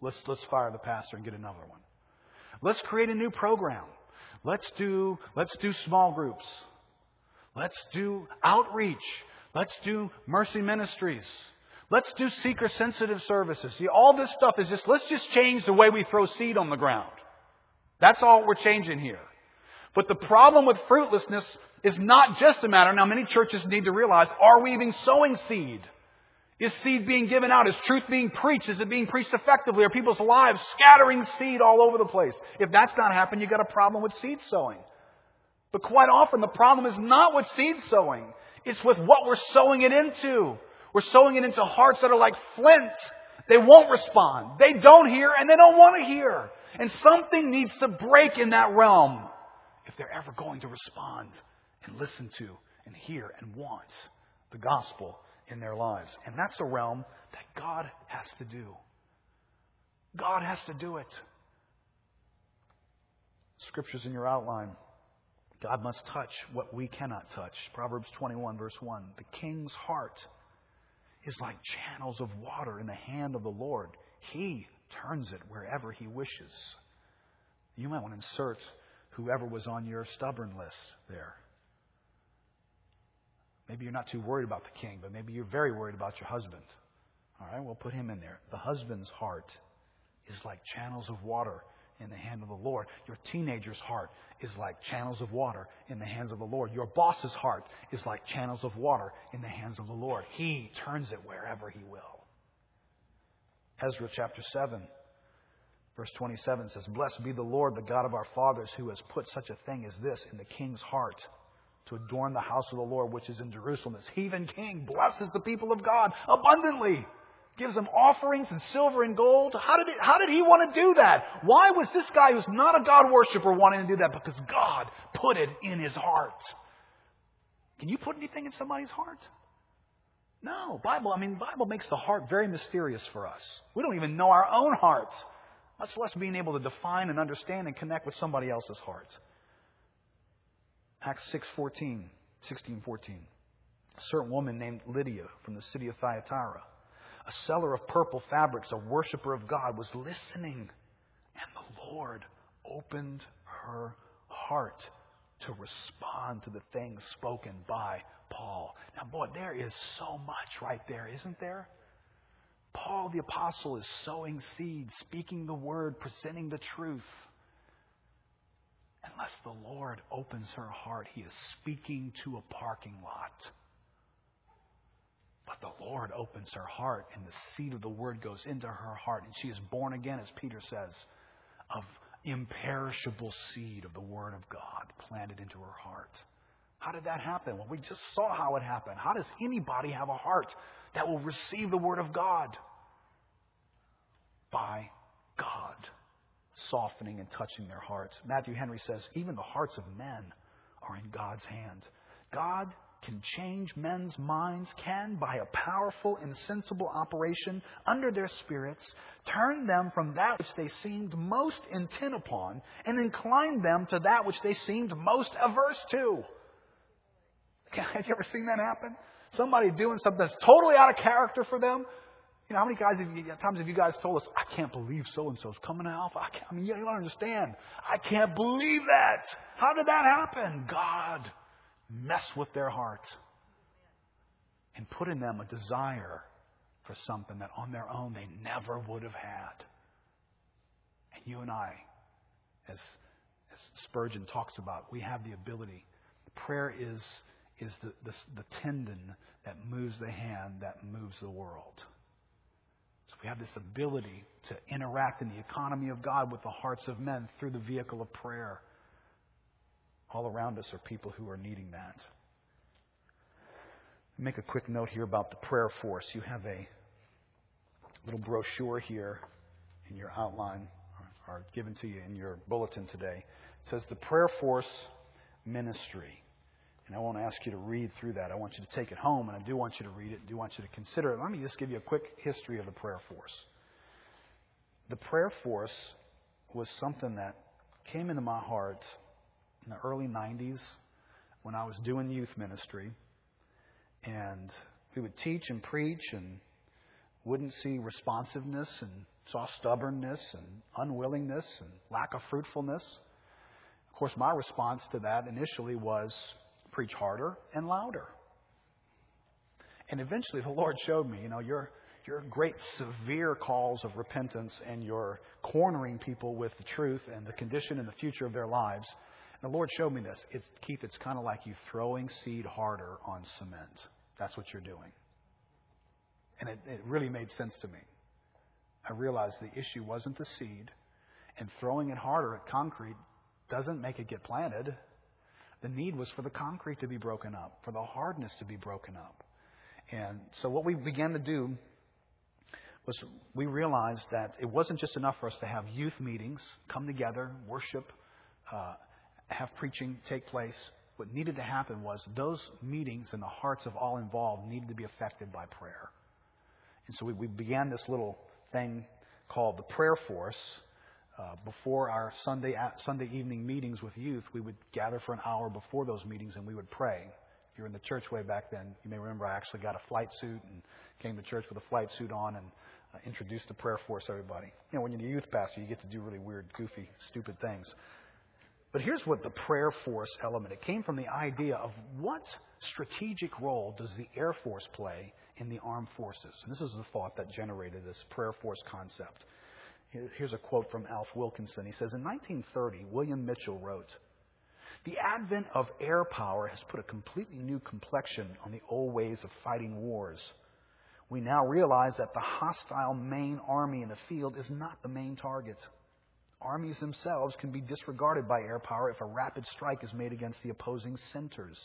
Let's, let's fire the pastor and get another one. Let's create a new program. Let's do, let's do small groups. Let's do outreach. Let's do mercy ministries. Let's do seeker sensitive services. See, all this stuff is just, let's just change the way we throw seed on the ground. That's all we're changing here. But the problem with fruitlessness is not just a matter, now many churches need to realize, are we even sowing seed? Is seed being given out? Is truth being preached? Is it being preached effectively? Are people's lives scattering seed all over the place? If that's not happening, you've got a problem with seed sowing. But quite often the problem is not with seed sowing. It's with what we're sowing it into. We're sowing it into hearts that are like flint. They won't respond. They don't hear and they don't want to hear. And something needs to break in that realm if they're ever going to respond and listen to and hear and want the gospel in their lives. And that's a realm that God has to do. God has to do it. Scriptures in your outline. God must touch what we cannot touch. Proverbs 21, verse 1. The king's heart is like channels of water in the hand of the Lord. He turns it wherever he wishes. You might want to insert whoever was on your stubborn list there. Maybe you're not too worried about the king, but maybe you're very worried about your husband. All right, we'll put him in there. The husband's heart is like channels of water in the hand of the Lord. Your teenager's heart is like channels of water in the hands of the Lord. Your boss's heart is like channels of water in the hands of the Lord. He turns it wherever he will. Ezra chapter 7, verse 27 says, Blessed be the Lord, the God of our fathers, who has put such a thing as this in the king's heart to adorn the house of the Lord which is in Jerusalem. This heathen king blesses the people of God abundantly, gives them offerings and silver and gold. How did, it, how did he want to do that? Why was this guy who's not a God worshiper wanting to do that? Because God put it in his heart. Can you put anything in somebody's heart? No, Bible, I mean, Bible makes the heart very mysterious for us. We don't even know our own hearts, much less being able to define and understand and connect with somebody else's heart. Acts 6:14, 16:14. A certain woman named Lydia from the city of Thyatira, a seller of purple fabrics, a worshiper of God, was listening, and the Lord opened her heart to respond to the things spoken by Paul. Now, boy, there is so much right there, isn't there? Paul the Apostle is sowing seeds, speaking the word, presenting the truth. Unless the Lord opens her heart, He is speaking to a parking lot. But the Lord opens her heart, and the seed of the word goes into her heart, and she is born again, as Peter says, of imperishable seed of the word of God planted into her heart. How did that happen? Well, we just saw how it happened. How does anybody have a heart that will receive the Word of God? By God softening and touching their hearts. Matthew Henry says, even the hearts of men are in God's hand. God can change men's minds, can, by a powerful, insensible operation under their spirits, turn them from that which they seemed most intent upon and incline them to that which they seemed most averse to. Have you ever seen that happen? Somebody doing something that's totally out of character for them. You know, how many guys have you, times have you guys told us, I can't believe so and so's coming to Alpha? I, I mean, you don't understand. I can't believe that. How did that happen? God mess with their heart and put in them a desire for something that on their own they never would have had. And you and I, as, as Spurgeon talks about, we have the ability. Prayer is, is the, the, the tendon that moves the hand that moves the world. We have this ability to interact in the economy of God with the hearts of men through the vehicle of prayer. All around us are people who are needing that. Make a quick note here about the prayer force. You have a little brochure here in your outline, or given to you in your bulletin today. It says the Prayer Force Ministry. And I won't ask you to read through that. I want you to take it home, and I do want you to read it. I do want you to consider it. Let me just give you a quick history of the prayer force. The prayer force was something that came into my heart in the early 90s when I was doing youth ministry. And we would teach and preach and wouldn't see responsiveness and saw stubbornness and unwillingness and lack of fruitfulness. Of course, my response to that initially was preach harder and louder. And eventually the Lord showed me, you know, your, your great severe calls of repentance and your cornering people with the truth and the condition and the future of their lives And the Lord showed me this. It's, Keith, it's kind of like you throwing seed harder on cement. That's what you're doing. And it, it really made sense to me. I realized the issue wasn't the seed, and throwing it harder at concrete doesn't make it get planted. The need was for the concrete to be broken up, for the hardness to be broken up. And so what we began to do was we realized that it wasn't just enough for us to have youth meetings, come together, worship, uh, have preaching take place. What needed to happen was those meetings and the hearts of all involved needed to be affected by prayer. And so we, we began this little thing called the Prayer Force. Uh, before our Sunday Sunday evening meetings with youth, we would gather for an hour before those meetings and we would pray. If you were in the church way back then, you may remember I actually got a flight suit and came to church with a flight suit on and uh, introduced the prayer force everybody. You know, when you're the youth pastor, you get to do really weird, goofy, stupid things. But here's what the prayer force element it came from the idea of what strategic role does the Air Force play in the armed forces? And this is the thought that generated this prayer force concept. Here's a quote from Alf Wilkinson. He says In 1930, William Mitchell wrote, The advent of air power has put a completely new complexion on the old ways of fighting wars. We now realize that the hostile main army in the field is not the main target. Armies themselves can be disregarded by air power if a rapid strike is made against the opposing centers.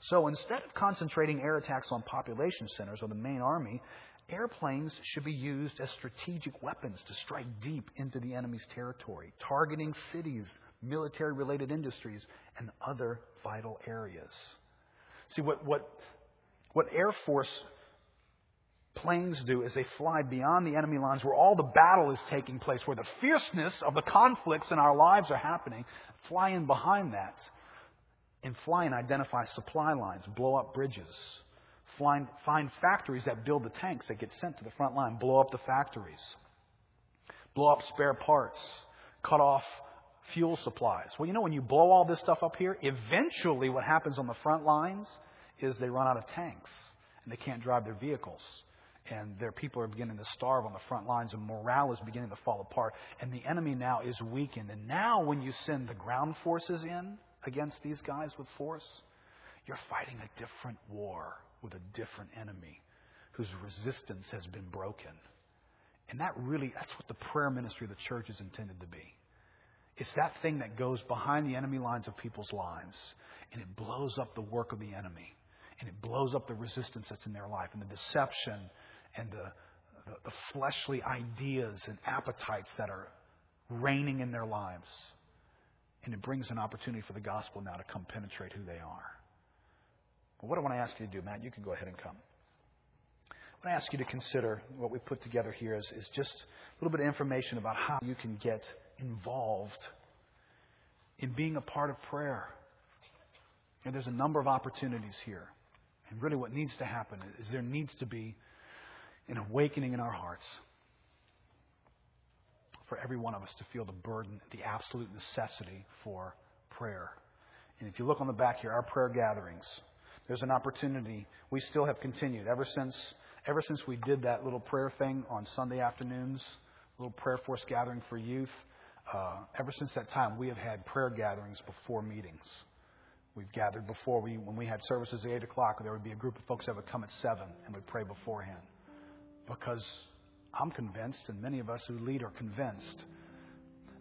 So instead of concentrating air attacks on population centers or the main army, airplanes should be used as strategic weapons to strike deep into the enemy's territory, targeting cities, military related industries, and other vital areas. See, what, what, what Air Force planes do is they fly beyond the enemy lines where all the battle is taking place, where the fierceness of the conflicts in our lives are happening, fly in behind that and fly and identify supply lines, blow up bridges, find, find factories that build the tanks that get sent to the front line, blow up the factories, blow up spare parts, cut off fuel supplies. Well, you know, when you blow all this stuff up here, eventually what happens on the front lines is they run out of tanks and they can't drive their vehicles. And their people are beginning to starve on the front lines, and morale is beginning to fall apart, and the enemy now is weakened. And now, when you send the ground forces in against these guys with force, you're fighting a different war with a different enemy whose resistance has been broken. And that really, that's what the prayer ministry of the church is intended to be. It's that thing that goes behind the enemy lines of people's lives and it blows up the work of the enemy and it blows up the resistance that's in their life and the deception and the, the, the fleshly ideas and appetites that are reigning in their lives. And it brings an opportunity for the gospel now to come penetrate who they are. But what I want to ask you to do, Matt, you can go ahead and come. I want to ask you to consider what we put together here is, is just a little bit of information about how you can get involved in being a part of prayer. And there's a number of opportunities here. And really, what needs to happen is there needs to be an awakening in our hearts for every one of us to feel the burden, the absolute necessity for prayer. And if you look on the back here, our prayer gatherings, there's an opportunity. We still have continued ever since ever since we did that little prayer thing on Sunday afternoons, little prayer force gathering for youth. Uh, ever since that time, we have had prayer gatherings before meetings. We've gathered before. We, when we had services at 8 o'clock, there would be a group of folks that would come at 7 and would pray beforehand. Because I'm convinced, and many of us who lead are convinced,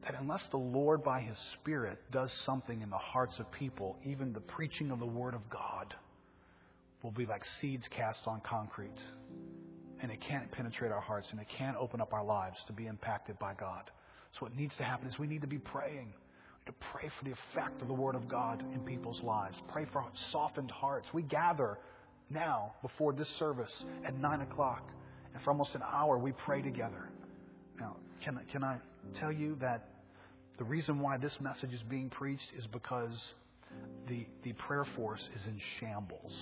that unless the Lord, by His Spirit, does something in the hearts of people, even the preaching of the Word of God will be like seeds cast on concrete. And it can't penetrate our hearts and it can't open up our lives to be impacted by God. So, what needs to happen is we need to be praying to pray for the effect of the Word of God in people's lives. Pray for softened hearts. We gather now before this service at 9 o'clock, and for almost an hour we pray together. Now, can, can I tell you that the reason why this message is being preached is because the, the prayer force is in shambles.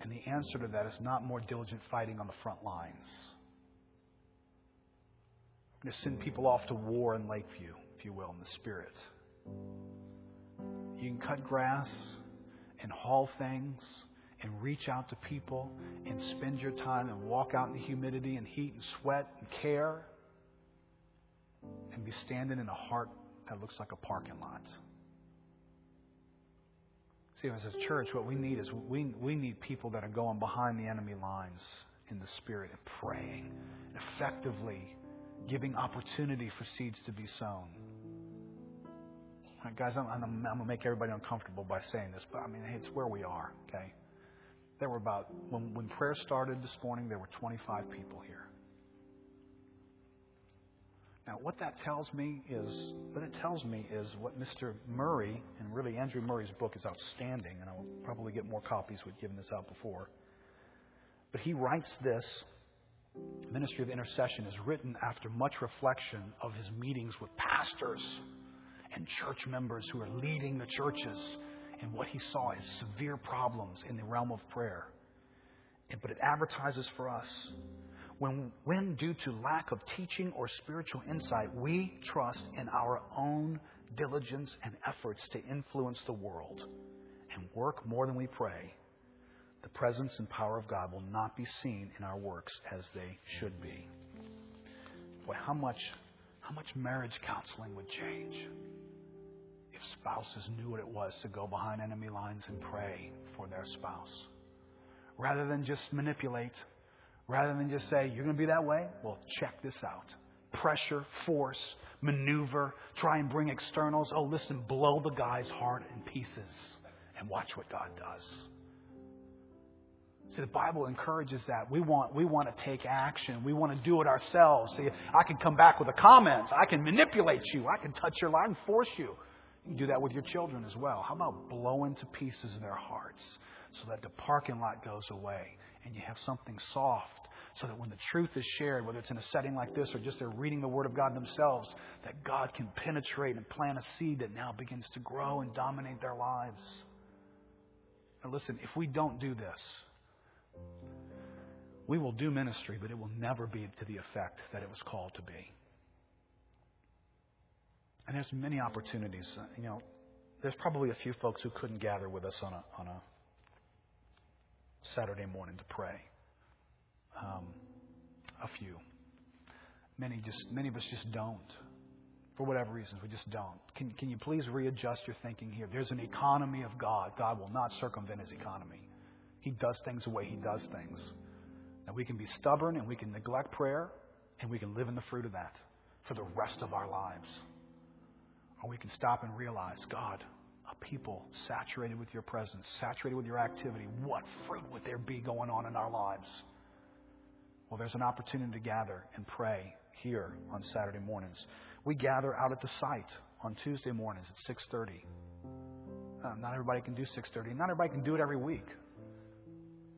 And the answer to that is not more diligent fighting on the front lines to send people off to war in Lakeview, if you will, in the spirit. You can cut grass and haul things and reach out to people and spend your time and walk out in the humidity and heat and sweat and care and be standing in a heart that looks like a parking lot. See, as a church, what we need is we, we need people that are going behind the enemy lines in the spirit and praying and effectively giving opportunity for seeds to be sown. Right, guys, I'm, I'm, I'm going to make everybody uncomfortable by saying this, but I mean, it's where we are, okay? There were about, when, when prayer started this morning, there were 25 people here. Now, what that tells me is, what it tells me is what Mr. Murray, and really Andrew Murray's book is outstanding, and I will probably get more copies. We've given this out before. But he writes this Ministry of Intercession is written after much reflection of his meetings with pastors and church members who are leading the churches and what he saw as severe problems in the realm of prayer. But it advertises for us when, when, due to lack of teaching or spiritual insight, we trust in our own diligence and efforts to influence the world and work more than we pray, the presence and power of God will not be seen in our works as they should be. Boy, how much, how much marriage counseling would change if spouses knew what it was to go behind enemy lines and pray for their spouse. Rather than just manipulate, rather than just say, you're going to be that way? Well, check this out. Pressure, force, maneuver, try and bring externals. Oh, listen, blow the guy's heart in pieces and watch what God does. See, the Bible encourages that. We want, we want to take action. We want to do it ourselves. See, I can come back with a comment. I can manipulate you. I can touch your life and force you. You can do that with your children as well. How about blowing to pieces their hearts so that the parking lot goes away and you have something soft so that when the truth is shared, whether it's in a setting like this or just they're reading the Word of God themselves, that God can penetrate and plant a seed that now begins to grow and dominate their lives. Now, listen, if we don't do this, we will do ministry, but it will never be to the effect that it was called to be. And there's many opportunities. You know, there's probably a few folks who couldn't gather with us on a on a Saturday morning to pray. Um, a few. Many just many of us just don't. For whatever reasons, we just don't. Can, can you please readjust your thinking here? There's an economy of God. God will not circumvent his economy. He does things the way He does things. Now, we can be stubborn and we can neglect prayer and we can live in the fruit of that for the rest of our lives. Or we can stop and realize, God, a people saturated with your presence, saturated with your activity, what fruit would there be going on in our lives? Well, there's an opportunity to gather and pray here on Saturday mornings. We gather out at the site on Tuesday mornings at 6:30. Uh, not everybody can do 6:30. Not everybody can do it every week.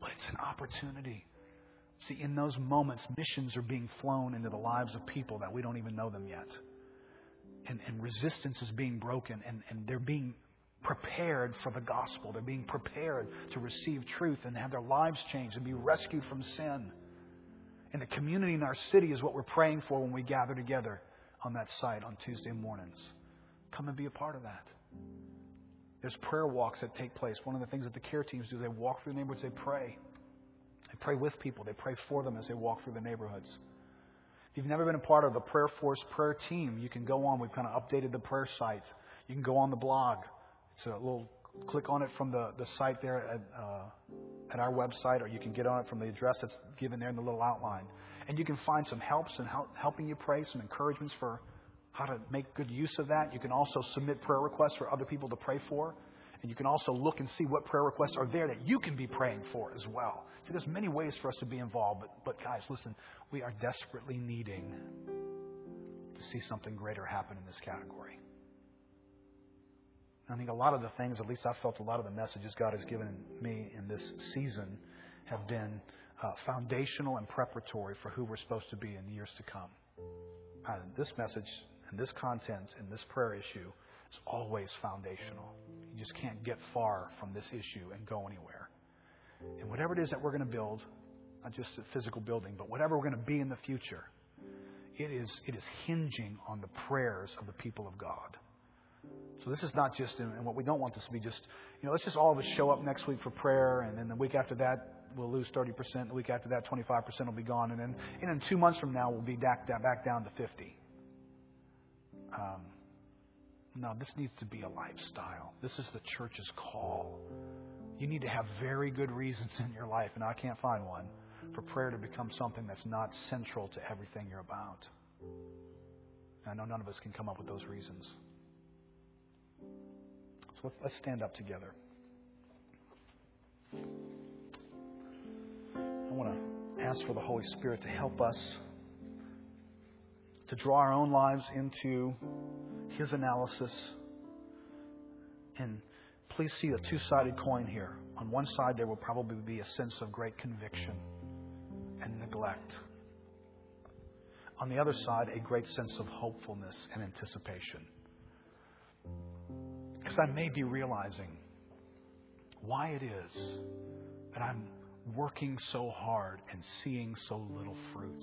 But it's an opportunity. See, in those moments, missions are being flown into the lives of people that we don't even know them yet. And, and resistance is being broken, and, and they're being prepared for the gospel. They're being prepared to receive truth and have their lives changed and be rescued from sin. And the community in our city is what we're praying for when we gather together on that site on Tuesday mornings. Come and be a part of that. There's prayer walks that take place. One of the things that the care teams do, is they walk through the neighborhoods, they pray. They pray with people, they pray for them as they walk through the neighborhoods. If you've never been a part of the Prayer Force prayer team, you can go on. We've kind of updated the prayer sites. You can go on the blog. It's a little click on it from the, the site there at, uh, at our website, or you can get on it from the address that's given there in the little outline. And you can find some helps and help, helping you pray, some encouragements for how to make good use of that. You can also submit prayer requests for other people to pray for. And you can also look and see what prayer requests are there that you can be praying for as well. See, there's many ways for us to be involved, but, but guys, listen, we are desperately needing to see something greater happen in this category. I think a lot of the things, at least I felt a lot of the messages God has given me in this season have been uh, foundational and preparatory for who we're supposed to be in years to come. Uh, this message and this content and this prayer issue is always foundational. You just can't get far from this issue and go anywhere. And whatever it is that we're going to build, not just a physical building, but whatever we're going to be in the future, it is, it is hinging on the prayers of the people of God. So this is not just, and what we don't want this to be just, you know, let's just all of us show up next week for prayer, and then the week after that, we'll lose 30%. The week after that, 25% will be gone. And then, and then two months from now, we'll be back down, back down to 50. Um, no, this needs to be a lifestyle. This is the church's call. You need to have very good reasons in your life, and I can't find one, for prayer to become something that's not central to everything you're about. I know none of us can come up with those reasons. Let's stand up together. I want to ask for the Holy Spirit to help us to draw our own lives into His analysis. And please see a two sided coin here. On one side, there will probably be a sense of great conviction and neglect. On the other side, a great sense of hopefulness and anticipation. Because I may be realizing why it is that I'm working so hard and seeing so little fruit.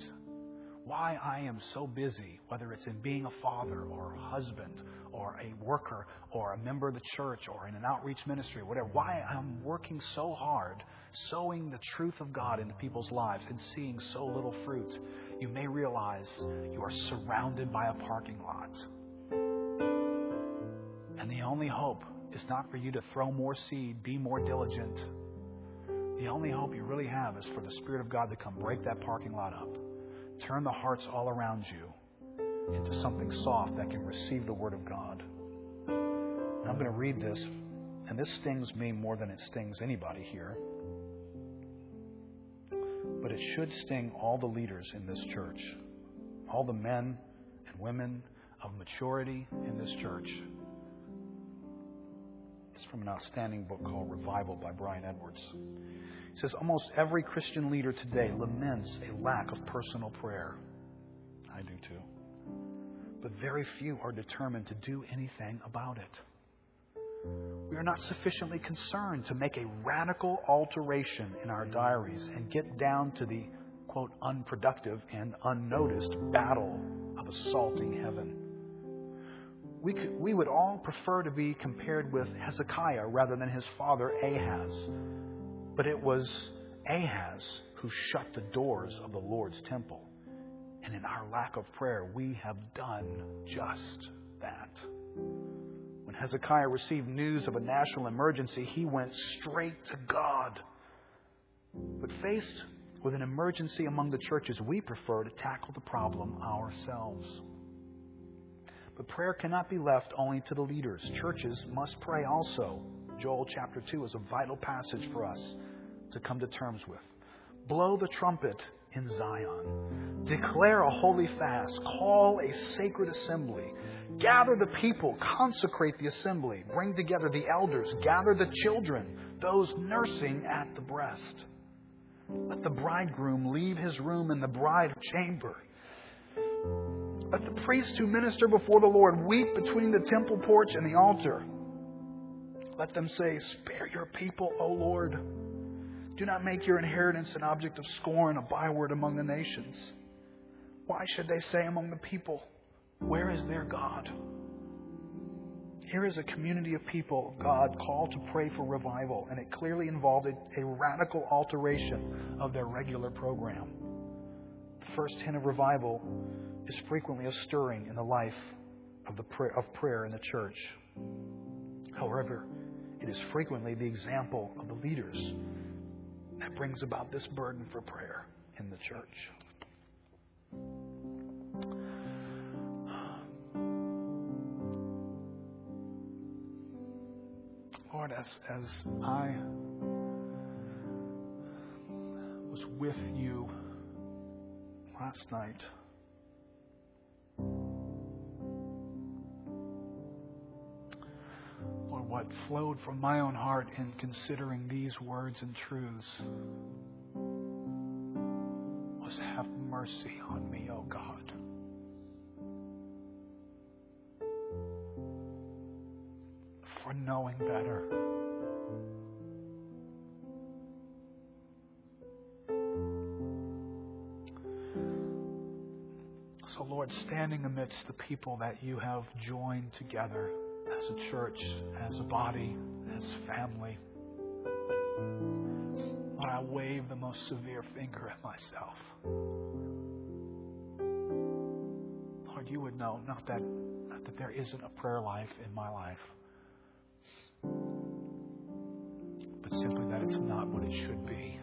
Why I am so busy, whether it's in being a father or a husband or a worker or a member of the church or in an outreach ministry, whatever, why I'm working so hard, sowing the truth of God into people's lives and seeing so little fruit. You may realize you are surrounded by a parking lot. And the only hope is not for you to throw more seed, be more diligent the only hope you really have is for the Spirit of God to come break that parking lot up, turn the hearts all around you into something soft that can receive the Word of God. And I'm going to read this, and this stings me more than it stings anybody here. But it should sting all the leaders in this church, all the men and women of maturity in this church. It's from an outstanding book called Revival by Brian Edwards. He says almost every Christian leader today laments a lack of personal prayer. I do too. But very few are determined to do anything about it. We are not sufficiently concerned to make a radical alteration in our diaries and get down to the, quote, unproductive and unnoticed battle of assaulting heaven. We, could, we would all prefer to be compared with Hezekiah rather than his father Ahaz but it was Ahaz who shut the doors of the Lord's temple. And in our lack of prayer, we have done just that. When Hezekiah received news of a national emergency, he went straight to God. But faced with an emergency among the churches, we prefer to tackle the problem ourselves. But prayer cannot be left only to the leaders. Churches must pray also. Joel chapter 2 is a vital passage for us to come to terms with. Blow the trumpet in Zion. Declare a holy fast. Call a sacred assembly. Gather the people. Consecrate the assembly. Bring together the elders. Gather the children, those nursing at the breast. Let the bridegroom leave his room in the bride chamber. Let the priests who minister before the Lord weep between the temple porch and the altar. Let them say, Spare your people, O Lord. Do not make your inheritance an object of scorn, a byword among the nations. Why should they say among the people, Where is their God? Here is a community of people God called to pray for revival, and it clearly involved a, radical alteration of their regular program. The first hint of revival is frequently a stirring in the life of, the prayer, of prayer in the church. However, it is frequently the example of the leaders that brings about this burden for prayer in the church. Lord, as, as I was with you last night, what flowed from my own heart in considering these words and truths was have mercy on me, O God. for knowing better. So, Lord, standing amidst the people that you have joined together as a church, as a body, as family, Lord, I wave the most severe finger at myself. Lord, you would know not that, not that there isn't a prayer life in my life. but simply that it's not what it should be.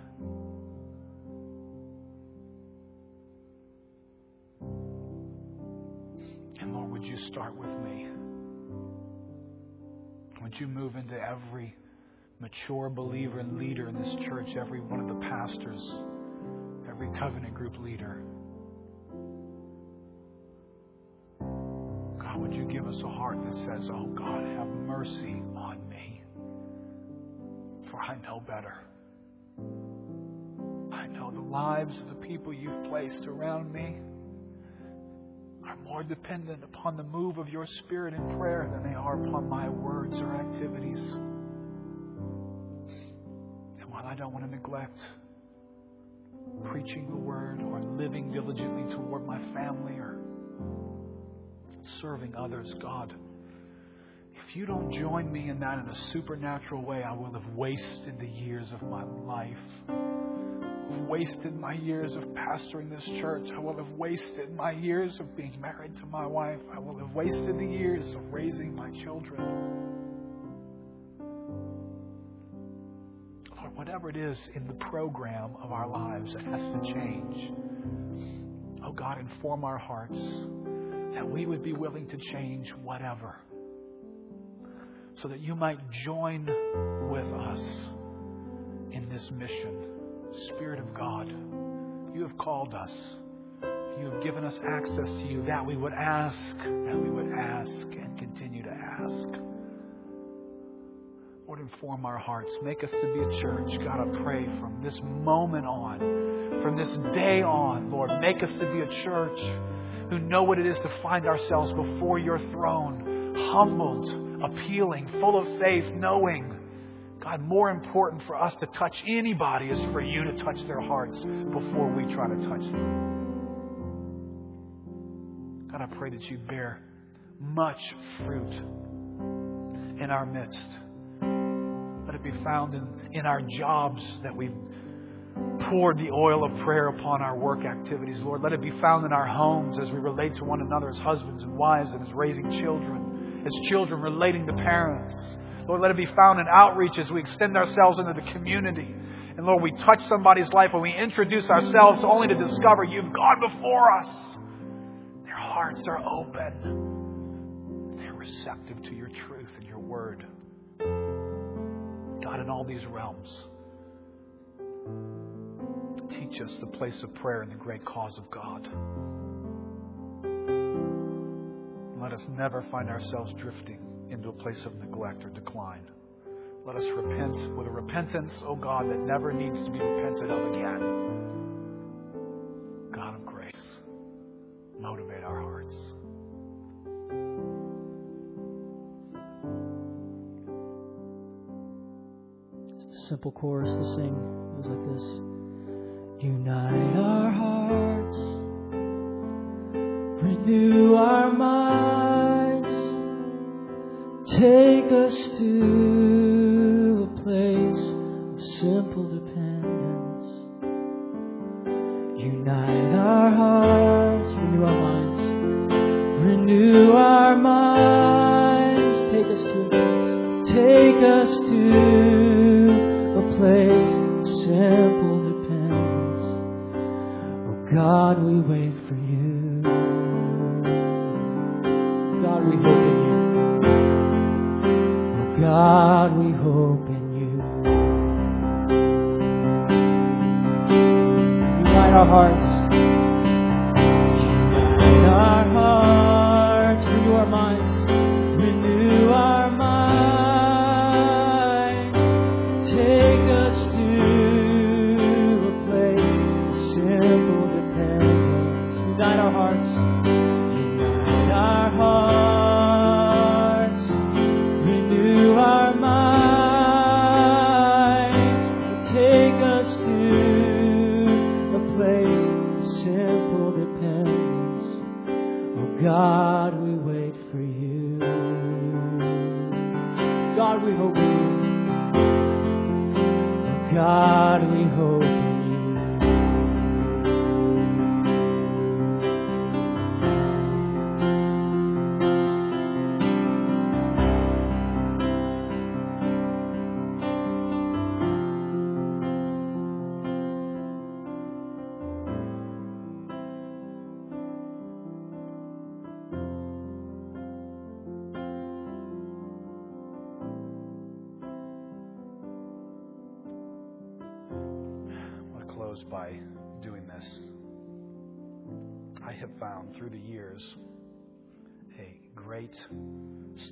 And Lord, would you start with me? Would you move into every mature believer and leader in this church, every one of the pastors, every covenant group leader? God, would you give us a heart that says, Oh God, have mercy on me? for I know better. I know the lives of the people you've placed around me more dependent upon the move of your Spirit in prayer than they are upon my words or activities. And while I don't want to neglect preaching the word or living diligently toward my family or serving others, God, if you don't join me in that in a supernatural way, I will have wasted the years of my life. Wasted my years of pastoring this church. I will have wasted my years of being married to my wife. I will have wasted the years of raising my children. Lord, whatever it is in the program of our lives that has to change, oh God, inform our hearts that we would be willing to change whatever so that you might join with us in this mission. Spirit of God, you have called us. You have given us access to you that we would ask, that we would ask and continue to ask. Lord, inform our hearts. Make us to be a church. God, I pray from this moment on, from this day on, Lord, make us to be a church who know what it is to find ourselves before your throne, humbled appealing, full of faith, knowing, God, more important for us to touch anybody is for you to touch their hearts before we try to touch them. God, I pray that you bear much fruit in our midst. Let it be found in, in our jobs that we've poured the oil of prayer upon our work activities, Lord. Let it be found in our homes as we relate to one another as husbands and wives and as raising children as children relating to parents. Lord, let it be found in outreach as we extend ourselves into the community And Lord, we touch somebody's life when we introduce ourselves only to discover you've gone before us. Their hearts are open. They're receptive to your truth and your word. God, in all these realms, teach us the place of prayer and the great cause of God. Let us never find ourselves drifting into a place of neglect or decline. Let us repent with a repentance, O oh God, that never needs to be repented of again. God of grace, motivate our hearts. Just a simple chorus to sing. It goes like this Unite our hearts, renew our minds, take us to a place of simple dependence. Unite our hearts, renew our minds, renew our minds, take us to, take us to a place of simple dependence. Oh God, we wait Unite God, we wait for you. God, we hope God,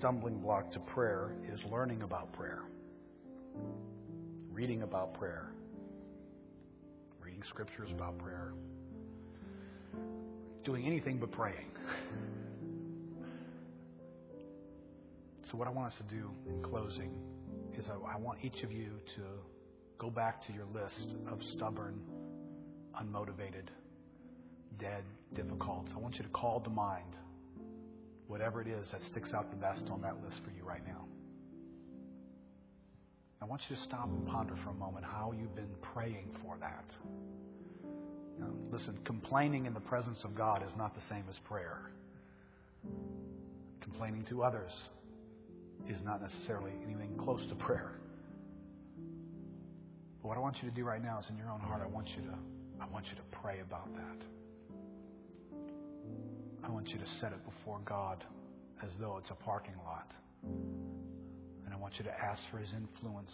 stumbling block to prayer is learning about prayer, reading about prayer, reading scriptures about prayer, doing anything but praying. So, what I want us to do in closing is I, I want each of you to go back to your list of stubborn, unmotivated, dead, difficult. I want you to call to mind whatever it is that sticks out the best on that list for you right now. I want you to stop and ponder for a moment how you've been praying for that. Now, listen, complaining in the presence of God is not the same as prayer. Complaining to others is not necessarily anything close to prayer. But what I want you to do right now is in your own heart, I want you to I want you to pray about that. I want you to set it before God as though it's a parking lot. And I want you to ask for his influence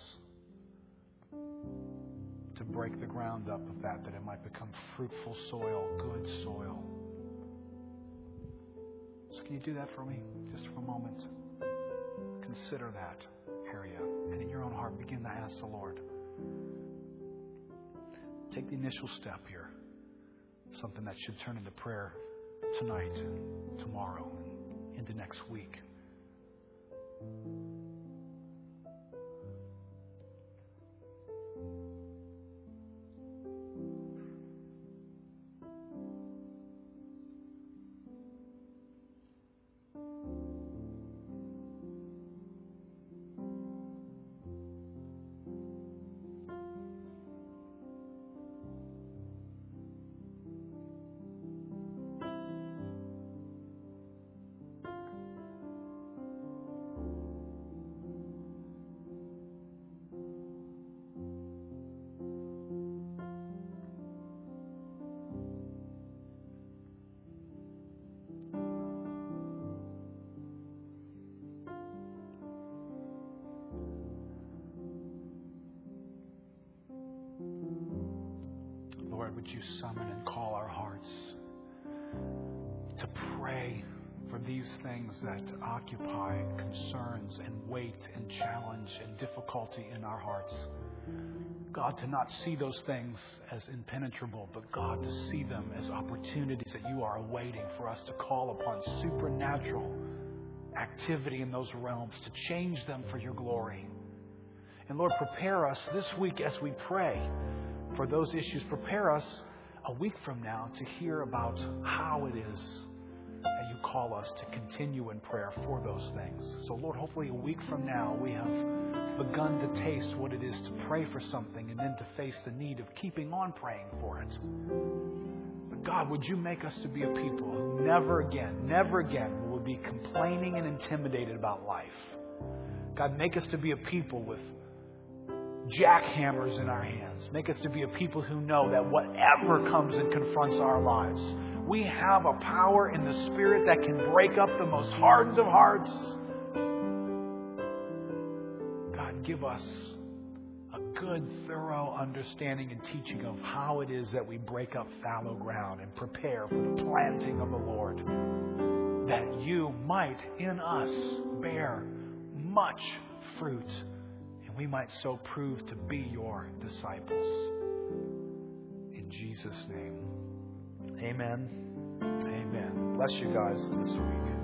to break the ground up of that, that it might become fruitful soil, good soil. So, can you do that for me just for a moment? Consider that area. And in your own heart, begin to ask the Lord. Take the initial step here. Something that should turn into prayer tonight, and tomorrow, and into next week. Would you summon and call our hearts to pray for these things that occupy concerns and weight and challenge and difficulty in our hearts. God, to not see those things as impenetrable, but God, to see them as opportunities that you are awaiting for us to call upon supernatural activity in those realms, to change them for your glory. And Lord, prepare us this week as we pray for those issues. Prepare us a week from now to hear about how it is that you call us to continue in prayer for those things. So, Lord, hopefully a week from now we have begun to taste what it is to pray for something and then to face the need of keeping on praying for it. But God, would you make us to be a people who never again, never again will be complaining and intimidated about life. God, make us to be a people with jackhammers in our hands. Make us to be a people who know that whatever comes and confronts our lives, we have a power in the Spirit that can break up the most hardened of hearts. God, give us a good, thorough understanding and teaching of how it is that we break up fallow ground and prepare for the planting of the Lord, that you might in us bear much fruit and we might so prove to be your disciples. In Jesus' name. Amen. Amen. Bless you guys this week.